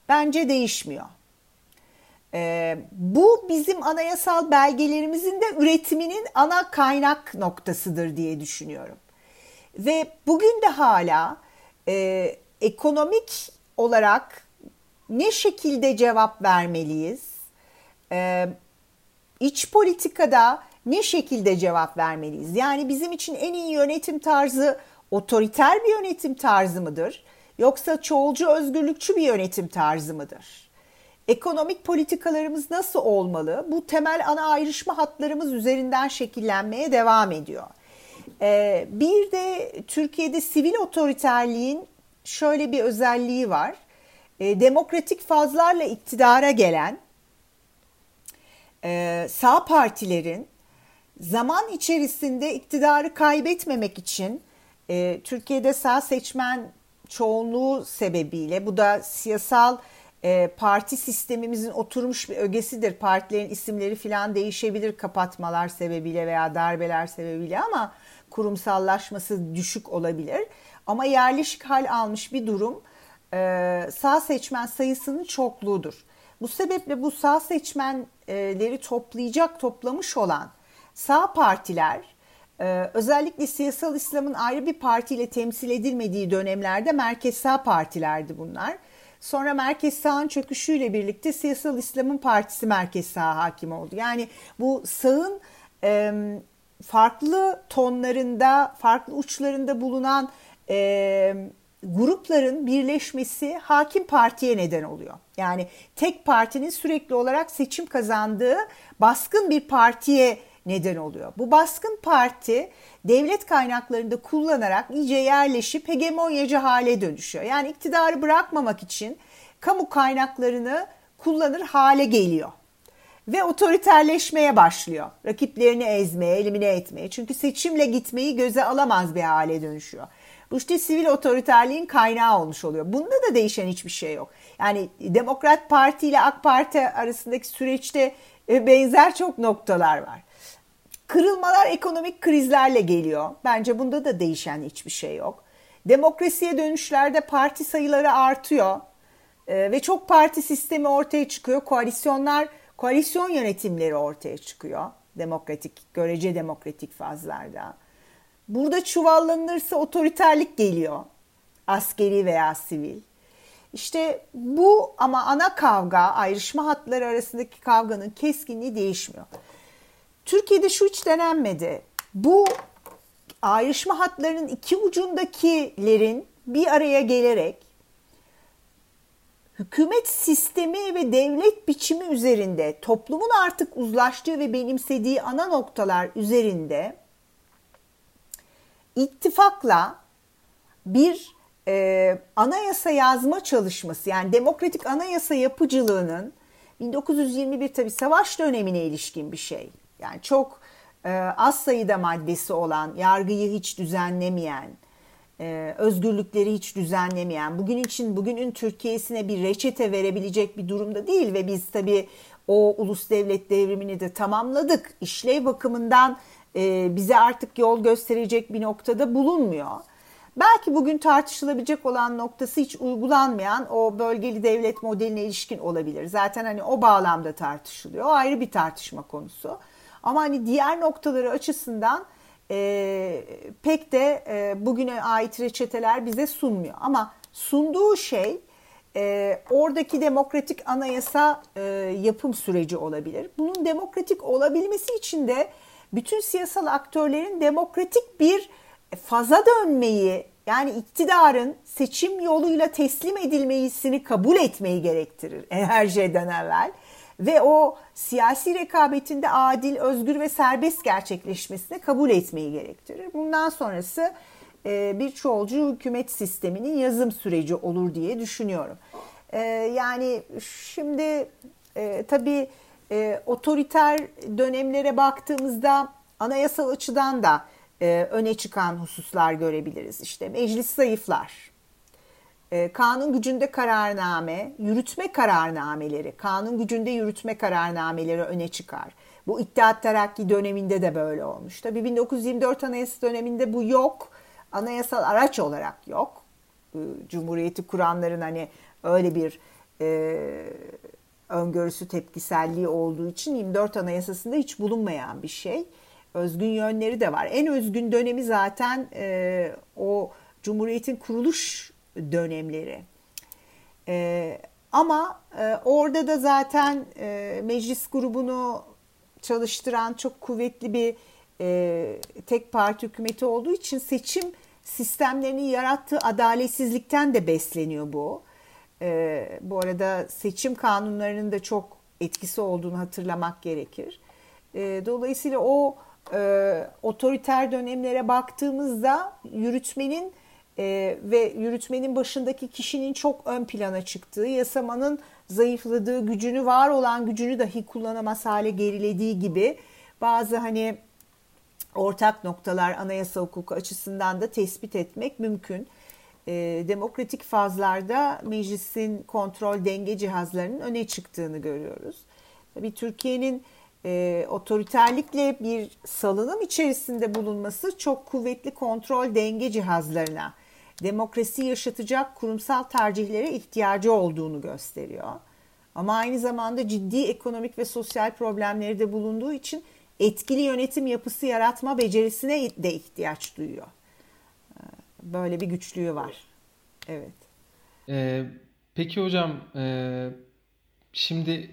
bence değişmiyor. Ee, bu bizim anayasal belgelerimizin de üretiminin ana kaynak noktasıdır diye düşünüyorum. Ve bugün de hala e, ekonomik olarak ne şekilde cevap vermeliyiz? Ee, iç politikada ne şekilde cevap vermeliyiz? Yani bizim için en iyi yönetim tarzı otoriter bir yönetim tarzı mıdır? Yoksa çoğulcu özgürlükçü bir yönetim tarzı mıdır? Ekonomik politikalarımız nasıl olmalı? Bu temel ana ayrışma hatlarımız üzerinden şekillenmeye devam ediyor. Ee, bir de Türkiye'de sivil otoriterliğin şöyle bir özelliği var. Ee, demokratik fazlarla iktidara gelen e, sağ partilerin zaman içerisinde iktidarı kaybetmemek için e, Türkiye'de sağ seçmen çoğunluğu sebebiyle bu da siyasal e, parti sistemimizin oturmuş bir ögesidir. Partilerin isimleri filan değişebilir kapatmalar sebebiyle veya darbeler sebebiyle ama kurumsallaşması düşük olabilir. Ama yerleşik hal almış bir durum e, sağ seçmen sayısının çokluğudur. Bu sebeple bu sağ seçmenleri toplayacak, toplamış olan sağ partiler e, özellikle siyasal İslam'ın ayrı bir partiyle temsil edilmediği dönemlerde merkez sağ partilerdi bunlar. Sonra merkez sağın çöküşüyle birlikte siyasal İslam'ın partisi merkez sağ hakim oldu. Yani bu sağın e, farklı tonlarında, farklı uçlarında bulunan e, grupların birleşmesi hakim partiye neden oluyor. Yani tek partinin sürekli olarak seçim kazandığı baskın bir partiye neden oluyor. Bu baskın parti devlet kaynaklarını kullanarak iyice yerleşip hegemonyacı hale dönüşüyor. Yani iktidarı bırakmamak için kamu kaynaklarını kullanır hale geliyor. Ve otoriterleşmeye başlıyor. Rakiplerini ezmeye, elimine etmeye. Çünkü seçimle gitmeyi göze alamaz bir hale dönüşüyor. Bu işte sivil otoriterliğin kaynağı olmuş oluyor. Bunda da değişen hiçbir şey yok. Yani Demokrat Parti ile AK Parti arasındaki süreçte e, benzer çok noktalar var. Kırılmalar ekonomik krizlerle geliyor. Bence bunda da değişen hiçbir şey yok. Demokrasiye dönüşlerde parti sayıları artıyor. Ee, ve çok parti sistemi ortaya çıkıyor. Koalisyonlar, koalisyon yönetimleri ortaya çıkıyor. Demokratik, görece demokratik fazlarda. Burada çuvallanırsa otoriterlik geliyor. Askeri veya sivil. İşte bu ama ana kavga, ayrışma hatları arasındaki kavganın keskinliği değişmiyor. Türkiye'de şu hiç denenmedi. Bu ayrışma hatlarının iki ucundakilerin bir araya gelerek hükümet sistemi ve devlet biçimi üzerinde toplumun artık uzlaştığı ve benimsediği ana noktalar üzerinde ittifakla bir e, anayasa yazma çalışması yani demokratik anayasa yapıcılığının 1921 tabi savaş dönemine ilişkin bir şey. Yani çok e, az sayıda maddesi olan, yargıyı hiç düzenlemeyen, e, özgürlükleri hiç düzenlemeyen, bugün için bugünün Türkiye'sine bir reçete verebilecek bir durumda değil ve biz tabii o ulus devlet devrimini de tamamladık. İşlev bakımından e, bize artık yol gösterecek bir noktada bulunmuyor. Belki bugün tartışılabilecek olan noktası hiç uygulanmayan o bölgeli devlet modeline ilişkin olabilir. Zaten hani o bağlamda tartışılıyor. O ayrı bir tartışma konusu. Ama hani diğer noktaları açısından e, pek de e, bugüne ait reçeteler bize sunmuyor. Ama sunduğu şey e, oradaki demokratik anayasa e, yapım süreci olabilir. Bunun demokratik olabilmesi için de bütün siyasal aktörlerin demokratik bir faza dönmeyi yani iktidarın seçim yoluyla teslim edilmesini kabul etmeyi gerektirir her şeyden evvel ve o siyasi rekabetinde adil, özgür ve serbest gerçekleşmesini kabul etmeyi gerektirir. Bundan sonrası e, bir çoğulcu hükümet sisteminin yazım süreci olur diye düşünüyorum. E, yani şimdi e, tabii otoriter dönemlere baktığımızda anayasal açıdan da öne çıkan hususlar görebiliriz. İşte meclis zayıflar, e, kanun gücünde kararname, yürütme kararnameleri, kanun gücünde yürütme kararnameleri öne çıkar. Bu İttihat Terakki döneminde de böyle olmuş. Tabii 1924 Anayasa döneminde bu yok. Anayasal araç olarak yok. Cumhuriyeti kuranların hani öyle bir e, öngörüsü tepkiselliği olduğu için 24 Anayasası'nda hiç bulunmayan bir şey. Özgün yönleri de var. En özgün dönemi zaten e, o Cumhuriyet'in kuruluş dönemleri. E, ama e, orada da zaten e, meclis grubunu çalıştıran çok kuvvetli bir e, tek parti hükümeti olduğu için seçim sistemlerini yarattığı adaletsizlikten de besleniyor bu. E, bu arada seçim kanunlarının da çok etkisi olduğunu hatırlamak gerekir. E, dolayısıyla o e, otoriter dönemlere baktığımızda yürütmenin e, ve yürütmenin başındaki kişinin çok ön plana çıktığı, yasamanın zayıfladığı, gücünü var olan gücünü dahi kullanamaz hale gerilediği gibi bazı hani ortak noktalar anayasa hukuku açısından da tespit etmek mümkün. E, demokratik fazlarda meclisin kontrol denge cihazlarının öne çıktığını görüyoruz. Tabii Türkiye'nin e, otoriterlikle bir salınım içerisinde bulunması çok kuvvetli kontrol denge cihazlarına demokrasi yaşatacak kurumsal tercihlere ihtiyacı olduğunu gösteriyor. Ama aynı zamanda ciddi ekonomik ve sosyal problemleri de bulunduğu için etkili yönetim yapısı yaratma becerisine de ihtiyaç duyuyor. Ee, böyle bir güçlüğü var. Evet. Ee, peki hocam, e, şimdi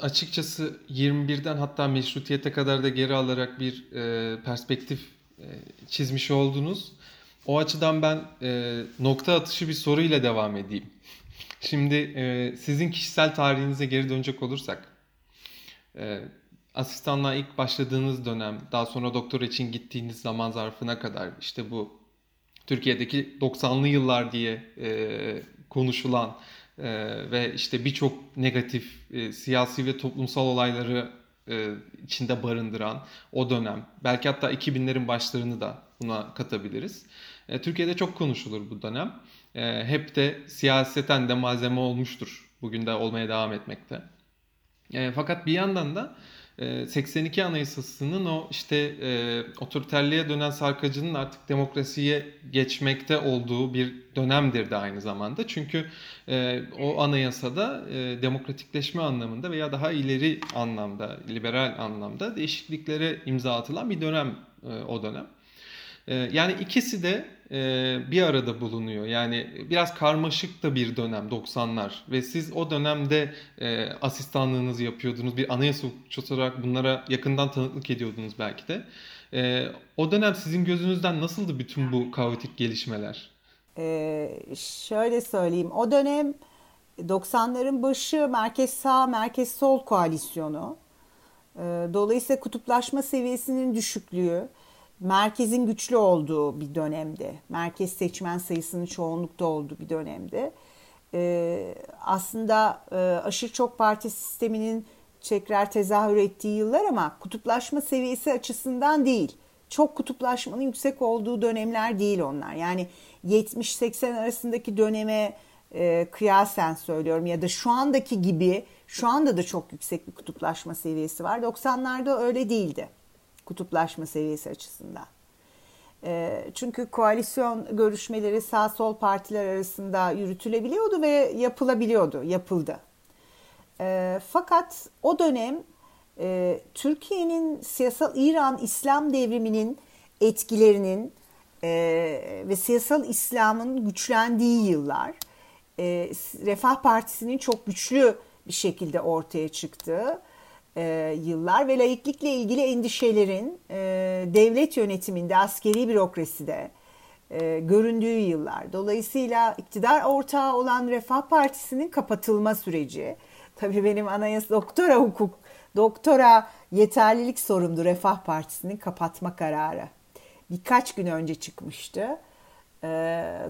açıkçası 21'den hatta meşrutiyete kadar da geri alarak bir e, perspektif e, çizmiş oldunuz. O açıdan ben e, nokta atışı bir soruyla devam edeyim. Şimdi e, sizin kişisel tarihinize geri dönecek olursak, e, asistanlığa ilk başladığınız dönem, daha sonra doktor için gittiğiniz zaman zarfına kadar işte bu Türkiye'deki 90'lı yıllar diye e, konuşulan e, ve işte birçok negatif e, siyasi ve toplumsal olayları e, içinde barındıran o dönem, belki hatta 2000'lerin başlarını da buna katabiliriz. E, Türkiye'de çok konuşulur bu dönem. E, hep de siyaseten de malzeme olmuştur. Bugün de olmaya devam etmekte. E, fakat bir yandan da 82 Anayasası'nın o işte e, otoriterliğe dönen sarkacının artık demokrasiye geçmekte olduğu bir dönemdir de aynı zamanda. Çünkü e, o anayasada e, demokratikleşme anlamında veya daha ileri anlamda, liberal anlamda değişikliklere imza atılan bir dönem e, o dönem. E, yani ikisi de e, bir arada bulunuyor. Yani biraz karmaşık da bir dönem 90'lar ve siz o dönemde e, asistanlığınızı yapıyordunuz. Bir anayasa hukukçusu olarak bunlara yakından tanıklık ediyordunuz belki de. E, o dönem sizin gözünüzden nasıldı bütün bu kaotik gelişmeler? Ee, şöyle söyleyeyim. O dönem 90'ların başı merkez sağ, merkez sol koalisyonu. Dolayısıyla kutuplaşma seviyesinin düşüklüğü, merkezin güçlü olduğu bir dönemde, merkez seçmen sayısının çoğunlukta olduğu bir dönemde e, aslında e, aşırı çok parti sisteminin tekrar tezahür ettiği yıllar ama kutuplaşma seviyesi açısından değil. çok kutuplaşmanın yüksek olduğu dönemler değil onlar. Yani 70-80 arasındaki döneme e, kıyasen söylüyorum ya da şu andaki gibi şu anda da çok yüksek bir kutuplaşma seviyesi var. 90'larda öyle değildi kutuplaşma seviyesi açısından. E, çünkü koalisyon görüşmeleri sağ sol partiler arasında yürütülebiliyordu ve yapılabiliyordu, yapıldı. E, fakat o dönem e, Türkiye'nin siyasal İran İslam devriminin etkilerinin e, ve siyasal İslam'ın güçlendiği yıllar. E, Refah Partisi'nin çok güçlü bir şekilde ortaya çıktığı e, yıllar ve laiklikle ilgili endişelerin e, devlet yönetiminde, askeri bürokraside e, göründüğü yıllar. Dolayısıyla iktidar ortağı olan Refah Partisi'nin kapatılma süreci. Tabii benim anayasa doktora hukuk, doktora yeterlilik sorumdu Refah Partisi'nin kapatma kararı. Birkaç gün önce çıkmıştı.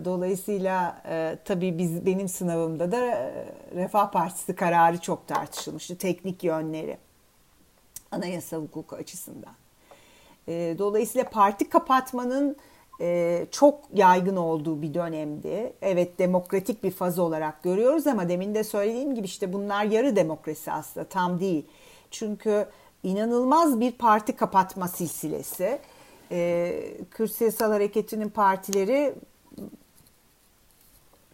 Dolayısıyla tabii biz benim sınavımda da Refah Partisi kararı çok tartışılmıştı. Teknik yönleri anayasa hukuku açısından. Dolayısıyla parti kapatmanın çok yaygın olduğu bir dönemdi. Evet demokratik bir faz olarak görüyoruz ama demin de söylediğim gibi işte bunlar yarı demokrasi aslında tam değil. Çünkü inanılmaz bir parti kapatma silsilesi. Kürt Siyasal Hareketi'nin partileri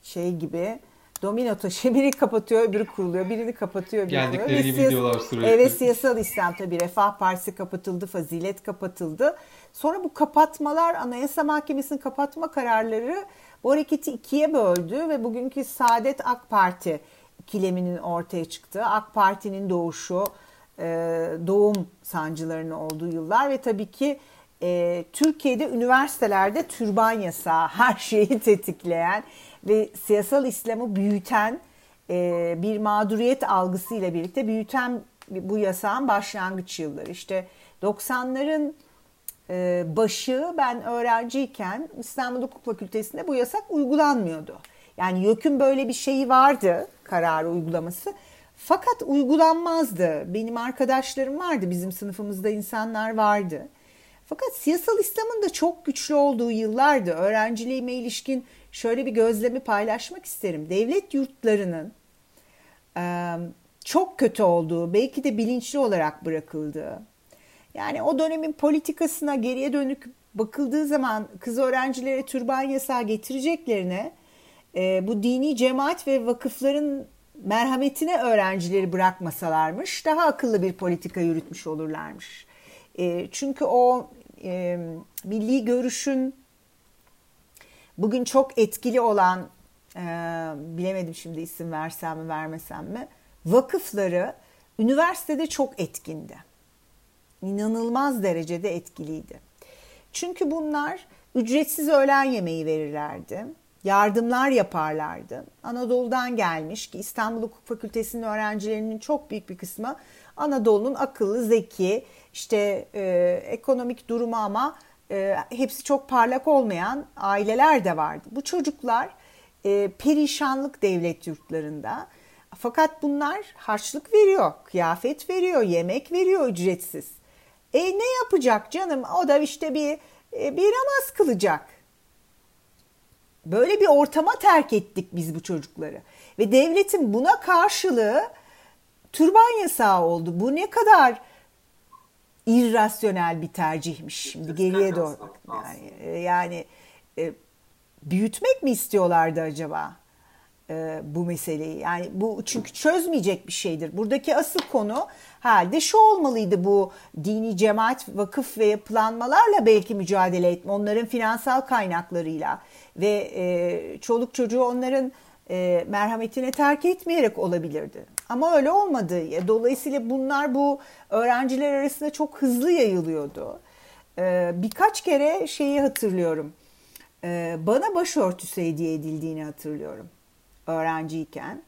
şey gibi domino taşı. Biri kapatıyor öbürü kuruluyor. Birini kapatıyor biri Geldikleri gibi siyasal, gidiyorlar sürekli. Evet siyasal İslam tabii. Refah Partisi kapatıldı Fazilet kapatıldı. Sonra bu kapatmalar Anayasa Mahkemesi'nin kapatma kararları bu hareketi ikiye böldü ve bugünkü Saadet AK Parti ikileminin ortaya çıktığı AK Parti'nin doğuşu doğum sancılarının olduğu yıllar ve tabii ki e, Türkiye'de üniversitelerde türban yasağı her şeyi tetikleyen ve siyasal İslam'ı büyüten e, bir mağduriyet algısıyla birlikte büyüten bu yasağın başlangıç yılları. İşte 90'ların e, başı ben öğrenciyken İstanbul Hukuk Fakültesi'nde bu yasak uygulanmıyordu. Yani YÖK'ün böyle bir şeyi vardı kararı uygulaması. Fakat uygulanmazdı. Benim arkadaşlarım vardı, bizim sınıfımızda insanlar vardı. Fakat siyasal İslam'ın da çok güçlü olduğu yıllardı. Öğrenciliğime ilişkin şöyle bir gözlemi paylaşmak isterim. Devlet yurtlarının çok kötü olduğu, belki de bilinçli olarak bırakıldığı. Yani o dönemin politikasına geriye dönük bakıldığı zaman kız öğrencilere türban yasağı getireceklerine bu dini cemaat ve vakıfların merhametine öğrencileri bırakmasalarmış daha akıllı bir politika yürütmüş olurlarmış. çünkü o milli görüşün bugün çok etkili olan e, bilemedim şimdi isim versem mi vermesem mi vakıfları üniversitede çok etkindi. İnanılmaz derecede etkiliydi. Çünkü bunlar ücretsiz öğlen yemeği verirlerdi. Yardımlar yaparlardı. Anadolu'dan gelmiş ki İstanbul Hukuk Fakültesi'nin öğrencilerinin çok büyük bir kısmı Anadolu'nun akıllı, zeki, işte e, ekonomik durumu ama e, hepsi çok parlak olmayan aileler de vardı. Bu çocuklar e, perişanlık devlet yurtlarında. Fakat bunlar harçlık veriyor, kıyafet veriyor, yemek veriyor ücretsiz. E ne yapacak canım? O da işte bir e, bir namaz kılacak. Böyle bir ortama terk ettik biz bu çocukları. Ve devletin buna karşılığı türban yasağı oldu. Bu ne kadar irrasyonel bir tercihmiş şimdi geriye doğru. Yani, e, yani e, büyütmek mi istiyorlardı acaba e, bu meseleyi? Yani bu çünkü çözmeyecek bir şeydir. Buradaki asıl konu halde şu olmalıydı bu dini cemaat, vakıf ve yapılanmalarla belki mücadele etme. Onların finansal kaynaklarıyla ve e, çoluk çocuğu onların e, merhametine terk etmeyerek olabilirdi. Ama öyle olmadı. E, dolayısıyla bunlar bu öğrenciler arasında çok hızlı yayılıyordu. E, birkaç kere şeyi hatırlıyorum. E, bana başörtüsü hediye edildiğini hatırlıyorum öğrenciyken.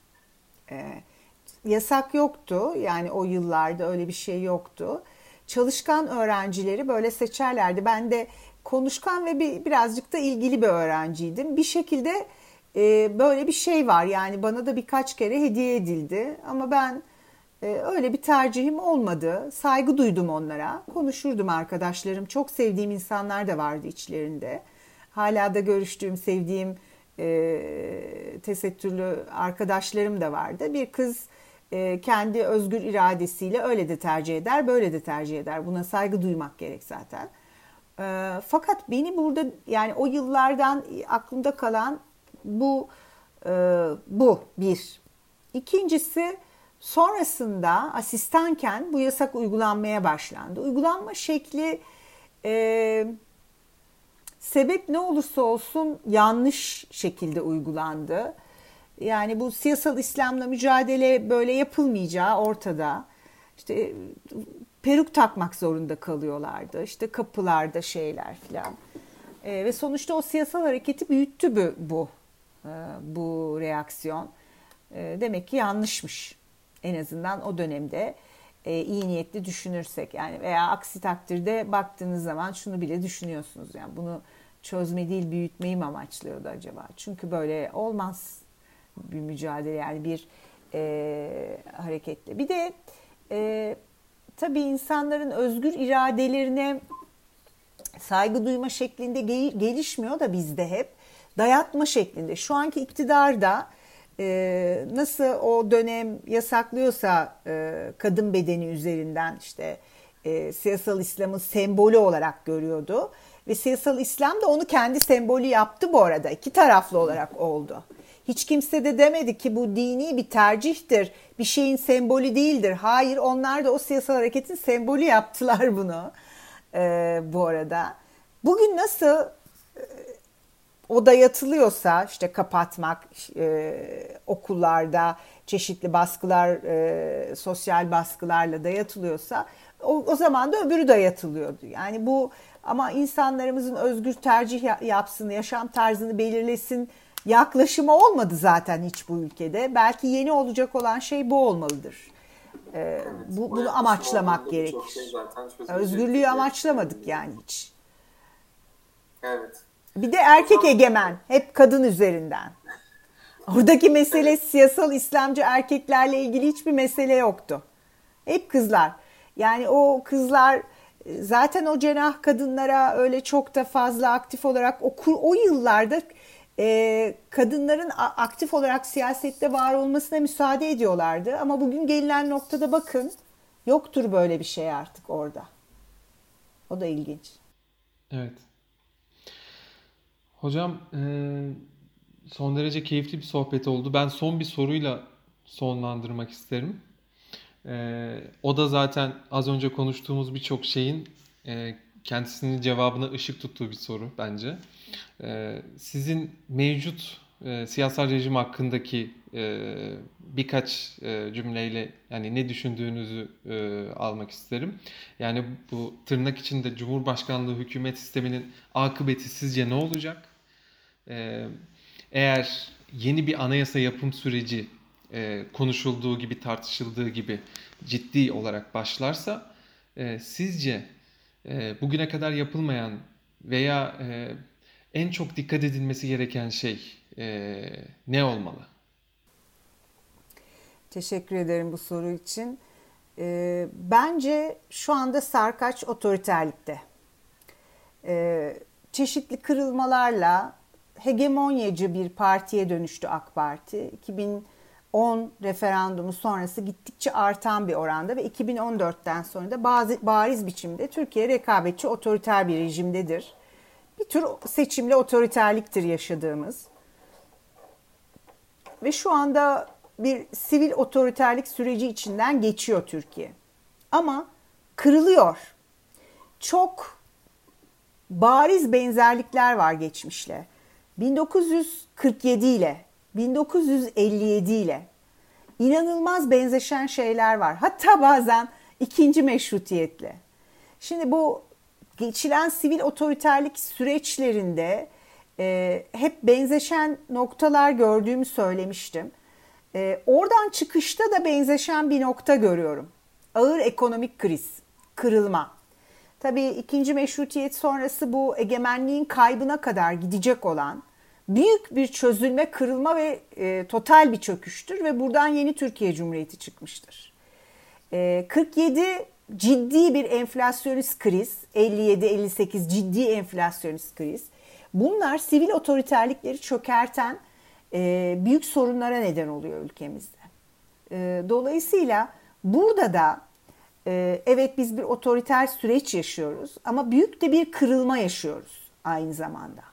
Yasak yoktu yani o yıllarda öyle bir şey yoktu. Çalışkan öğrencileri böyle seçerlerdi. Ben de konuşkan ve bir, birazcık da ilgili bir öğrenciydim. Bir şekilde e, böyle bir şey var yani bana da birkaç kere hediye edildi ama ben e, öyle bir tercihim olmadı. Saygı duydum onlara. Konuşurdum arkadaşlarım. Çok sevdiğim insanlar da vardı içlerinde. Hala da görüştüğüm, sevdiğim e, tesettürlü arkadaşlarım da vardı. Bir kız e, kendi özgür iradesiyle öyle de tercih eder, böyle de tercih eder. Buna saygı duymak gerek zaten. E, fakat beni burada yani o yıllardan aklımda kalan bu e, bu bir. İkincisi sonrasında asistanken bu yasak uygulanmaya başlandı. Uygulanma şekli e, sebep ne olursa olsun yanlış şekilde uygulandı. Yani bu siyasal İslam'la mücadele böyle yapılmayacağı ortada. İşte peruk takmak zorunda kalıyorlardı. İşte kapılarda şeyler filan. E, ve sonuçta o siyasal hareketi büyüttü bu bu, e, bu reaksiyon. E, demek ki yanlışmış. En azından o dönemde e, iyi niyetli düşünürsek yani veya aksi takdirde baktığınız zaman şunu bile düşünüyorsunuz yani bunu çözme değil büyütmeyi mi amaçlıyordu acaba? Çünkü böyle olmaz bir mücadele yani bir e, hareketle. Bir de e, tabii insanların özgür iradelerine saygı duyma şeklinde gelişmiyor da bizde hep dayatma şeklinde. Şu anki iktidarda e, nasıl o dönem yasaklıyorsa e, kadın bedeni üzerinden işte e, siyasal İslam'ı sembolü olarak görüyordu. Ve siyasal İslam da onu kendi sembolü yaptı bu arada. iki taraflı olarak oldu. Hiç kimse de demedi ki bu dini bir tercihtir, bir şeyin sembolü değildir. Hayır onlar da o siyasal hareketin sembolü yaptılar bunu e, bu arada. Bugün nasıl e, o dayatılıyorsa işte kapatmak e, okullarda çeşitli baskılar, e, sosyal baskılarla dayatılıyorsa o, o zaman da öbürü dayatılıyordu. Yani bu ama insanlarımızın özgür tercih yapsın, yaşam tarzını belirlesin yaklaşımı olmadı zaten hiç bu ülkede. Belki yeni olacak olan şey bu olmalıdır. Ee, evet, bu, bunu amaçlamak gerekir. Şey Özgürlüğü amaçlamadık yani hiç. Evet. Bir de erkek egemen, hep kadın üzerinden. Oradaki mesele siyasal İslamcı erkeklerle ilgili hiçbir mesele yoktu. Hep kızlar. Yani o kızlar zaten o cenah kadınlara öyle çok da fazla aktif olarak o, o yıllarda e, kadınların aktif olarak siyasette var olmasına müsaade ediyorlardı. Ama bugün gelinen noktada bakın yoktur böyle bir şey artık orada. O da ilginç. Evet. Hocam son derece keyifli bir sohbet oldu. Ben son bir soruyla sonlandırmak isterim. O da zaten az önce konuştuğumuz birçok şeyin e, kendisinin cevabına ışık tuttuğu bir soru bence. Sizin mevcut e, siyasal rejim hakkındaki birkaç cümleyle yani ne düşündüğünüzü almak isterim. Yani bu tırnak içinde Cumhurbaşkanlığı hükümet sisteminin akıbeti sizce ne olacak? E, eğer yeni bir anayasa yapım süreci e, konuşulduğu gibi tartışıldığı gibi ciddi olarak başlarsa e, sizce e, bugüne kadar yapılmayan veya en çok dikkat edilmesi gereken şey ne olmalı? Teşekkür ederim bu soru için. Bence şu anda sarkaç otoriterlikte. Çeşitli kırılmalarla hegemonyacı bir partiye dönüştü AK Parti. 2010 referandumu sonrası gittikçe artan bir oranda ve 2014'ten sonra da bazı bariz biçimde Türkiye rekabetçi otoriter bir rejimdedir. Bir tür seçimli otoriterliktir yaşadığımız. Ve şu anda bir sivil otoriterlik süreci içinden geçiyor Türkiye. Ama kırılıyor. Çok bariz benzerlikler var geçmişle. 1947 ile 1957 ile inanılmaz benzeşen şeyler var. Hatta bazen ikinci meşrutiyetle. Şimdi bu geçilen sivil otoriterlik süreçlerinde e, hep benzeşen noktalar gördüğümü söylemiştim. E, oradan çıkışta da benzeşen bir nokta görüyorum. Ağır ekonomik kriz, kırılma. Tabii ikinci meşrutiyet sonrası bu egemenliğin kaybına kadar gidecek olan büyük bir çözülme, kırılma ve e, total bir çöküştür ve buradan yeni Türkiye Cumhuriyeti çıkmıştır. E, 47 ciddi bir enflasyonist kriz, 57-58 ciddi enflasyonist kriz. Bunlar sivil otoriterlikleri çökerten e, büyük sorunlara neden oluyor ülkemizde. E, dolayısıyla burada da e, evet biz bir otoriter süreç yaşıyoruz ama büyük de bir kırılma yaşıyoruz aynı zamanda.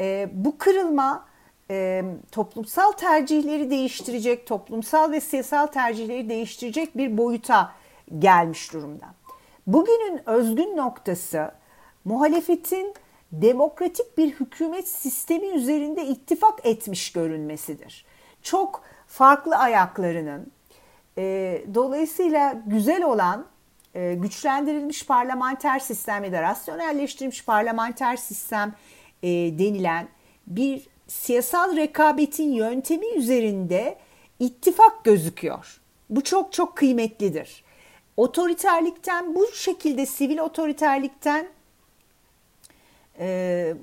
E, bu kırılma e, toplumsal tercihleri değiştirecek, toplumsal ve siyasal tercihleri değiştirecek bir boyuta gelmiş durumda. Bugünün özgün noktası muhalefetin demokratik bir hükümet sistemi üzerinde ittifak etmiş görünmesidir. Çok farklı ayaklarının e, dolayısıyla güzel olan e, güçlendirilmiş parlamenter sistem ya da rasyonelleştirilmiş parlamenter sistem e, denilen bir siyasal rekabetin yöntemi üzerinde ittifak gözüküyor. Bu çok çok kıymetlidir. Otoriterlikten bu şekilde sivil otoriterlikten e,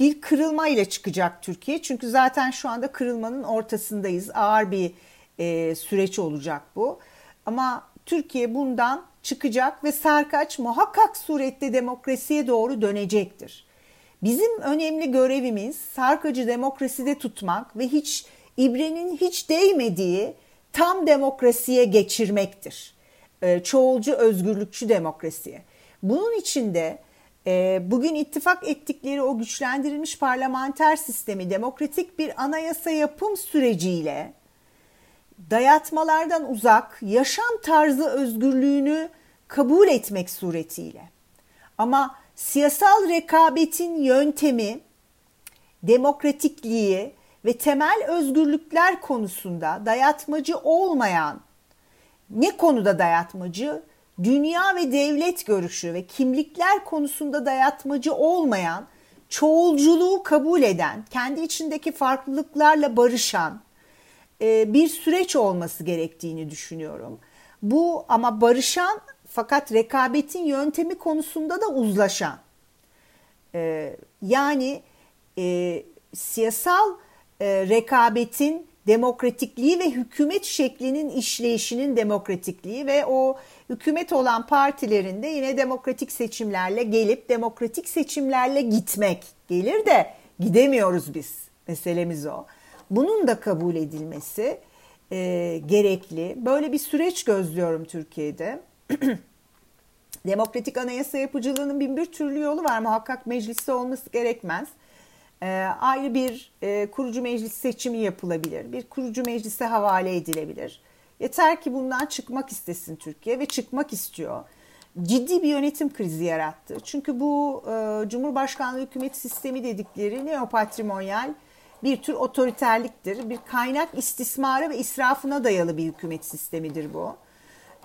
bir kırılma ile çıkacak Türkiye. Çünkü zaten şu anda kırılmanın ortasındayız. Ağır bir e, süreç olacak bu. Ama Türkiye bundan çıkacak ve sarkaç muhakkak surette demokrasiye doğru dönecektir. Bizim önemli görevimiz sarkacı demokraside tutmak ve hiç ibrenin hiç değmediği tam demokrasiye geçirmektir. E, çoğulcu özgürlükçü demokrasiye. Bunun için de e, bugün ittifak ettikleri o güçlendirilmiş parlamenter sistemi demokratik bir anayasa yapım süreciyle dayatmalardan uzak yaşam tarzı özgürlüğünü kabul etmek suretiyle. Ama siyasal rekabetin yöntemi, demokratikliği ve temel özgürlükler konusunda dayatmacı olmayan, ne konuda dayatmacı? Dünya ve devlet görüşü ve kimlikler konusunda dayatmacı olmayan, çoğulculuğu kabul eden, kendi içindeki farklılıklarla barışan, e, bir süreç olması gerektiğini düşünüyorum. Bu ama barışan fakat rekabetin yöntemi konusunda da uzlaşan. E, yani e, siyasal rekabetin demokratikliği ve hükümet şeklinin işleyişinin demokratikliği ve o hükümet olan partilerin de yine demokratik seçimlerle gelip demokratik seçimlerle gitmek gelir de gidemiyoruz biz. Meselemiz o. Bunun da kabul edilmesi e, gerekli. Böyle bir süreç gözlüyorum Türkiye'de. Demokratik anayasa yapıcılığının bin bir türlü yolu var. Muhakkak mecliste olması gerekmez. E, ayrı bir e, kurucu meclis seçimi yapılabilir. Bir kurucu meclise havale edilebilir. Yeter ki bundan çıkmak istesin Türkiye ve çıkmak istiyor. Ciddi bir yönetim krizi yarattı. Çünkü bu e, Cumhurbaşkanlığı hükümet sistemi dedikleri neopatrimonyal bir tür otoriterliktir. Bir kaynak istismarı ve israfına dayalı bir hükümet sistemidir bu.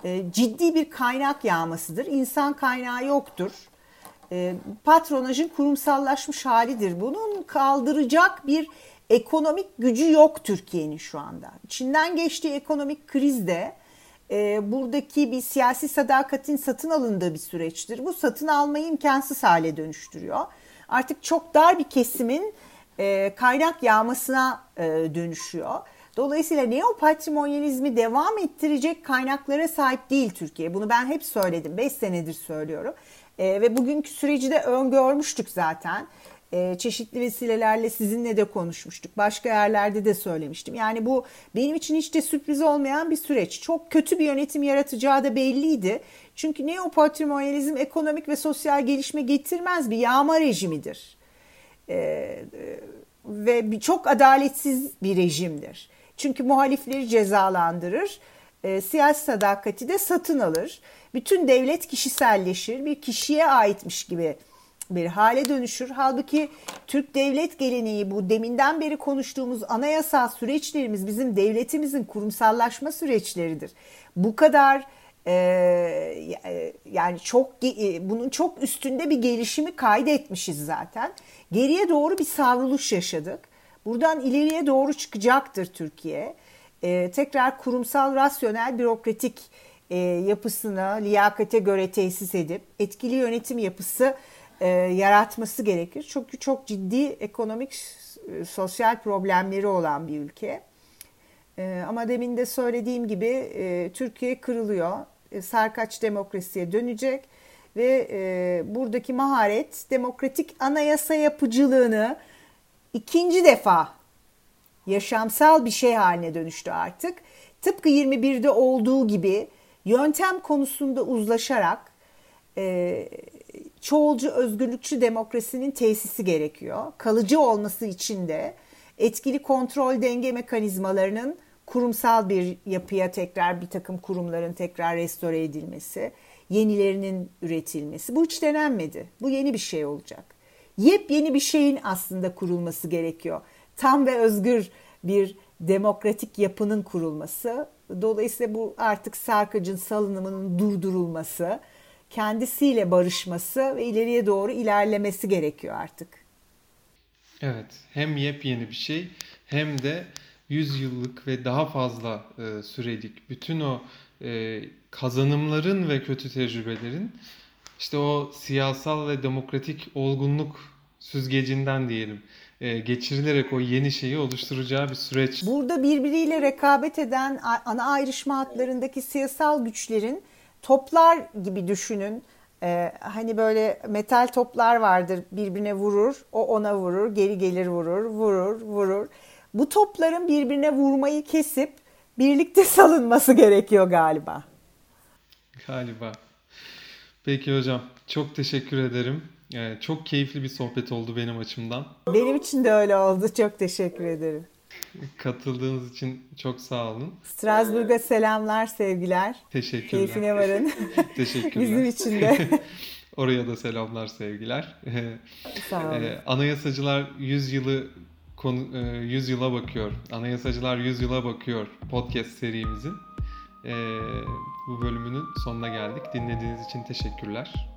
E, ciddi bir kaynak yağmasıdır. İnsan kaynağı yoktur. E, patronajın kurumsallaşmış halidir. Bunun kaldıracak bir ekonomik gücü yok Türkiye'nin şu anda. İçinden geçtiği ekonomik krizde e, buradaki bir siyasi sadakatin satın alındığı bir süreçtir. Bu satın almayı imkansız hale dönüştürüyor. Artık çok dar bir kesimin kaynak yağmasına dönüşüyor. Dolayısıyla neopatrimonyalizmi devam ettirecek kaynaklara sahip değil Türkiye. Bunu ben hep söyledim. 5 senedir söylüyorum. E, ve bugünkü süreci de öngörmüştük zaten. E, çeşitli vesilelerle sizinle de konuşmuştuk. Başka yerlerde de söylemiştim. Yani bu benim için hiç de sürpriz olmayan bir süreç. Çok kötü bir yönetim yaratacağı da belliydi. Çünkü neopatrimonyalizm ekonomik ve sosyal gelişme getirmez bir yağma rejimidir. E, ve çok adaletsiz bir rejimdir. Çünkü muhalifleri cezalandırır, e, siyasi sadakati de satın alır. Bütün devlet kişiselleşir, bir kişiye aitmiş gibi bir hale dönüşür. Halbuki Türk devlet geleneği bu deminden beri konuştuğumuz anayasal süreçlerimiz bizim devletimizin kurumsallaşma süreçleridir. Bu kadar e, e yani çok e, bunun çok üstünde bir gelişimi kaydetmişiz zaten. Geriye doğru bir savruluş yaşadık. Buradan ileriye doğru çıkacaktır Türkiye. E, tekrar kurumsal, rasyonel, bürokratik e, yapısını liyakate göre tesis edip etkili yönetim yapısı e, yaratması gerekir. Çünkü çok ciddi ekonomik, e, sosyal problemleri olan bir ülke. E, ama demin de söylediğim gibi e, Türkiye kırılıyor. E, sarkaç demokrasiye dönecek ve e, buradaki maharet demokratik anayasa yapıcılığını ikinci defa yaşamsal bir şey haline dönüştü artık. Tıpkı 21'de olduğu gibi yöntem konusunda uzlaşarak e, çoğulcu özgürlükçü demokrasinin tesisi gerekiyor. Kalıcı olması için de etkili kontrol denge mekanizmalarının kurumsal bir yapıya tekrar bir takım kurumların tekrar restore edilmesi, yenilerinin üretilmesi. Bu hiç denenmedi. Bu yeni bir şey olacak. Yepyeni bir şeyin aslında kurulması gerekiyor. Tam ve özgür bir demokratik yapının kurulması. Dolayısıyla bu artık sarkacın salınımının durdurulması, kendisiyle barışması ve ileriye doğru ilerlemesi gerekiyor artık. Evet, hem yepyeni bir şey hem de 100 yıllık ve daha fazla e, sürelik bütün o e, kazanımların ve kötü tecrübelerin işte o siyasal ve demokratik olgunluk süzgecinden diyelim e, geçirilerek o yeni şeyi oluşturacağı bir süreç. Burada birbiriyle rekabet eden ana ayrışma hatlarındaki siyasal güçlerin toplar gibi düşünün. Ee, hani böyle metal toplar vardır birbirine vurur, o ona vurur, geri gelir vurur, vurur, vurur. Bu topların birbirine vurmayı kesip birlikte salınması gerekiyor galiba. Galiba. Peki hocam çok teşekkür ederim. Ee, çok keyifli bir sohbet oldu benim açımdan. Benim için de öyle oldu. Çok teşekkür ederim. Katıldığınız için çok sağ olun. Strasbourg'a selamlar, sevgiler. Teşekkürler. Keyfine varın. Teşekkürler. Bizim için de. Oraya da selamlar, sevgiler. Sağ olun. Ee, Anayasacılar 100 yılı konu, 100 yıla bakıyor. Anayasacılar 100 yıla bakıyor podcast serimizin. Ee, bu bölümünün sonuna geldik. Dinlediğiniz için teşekkürler.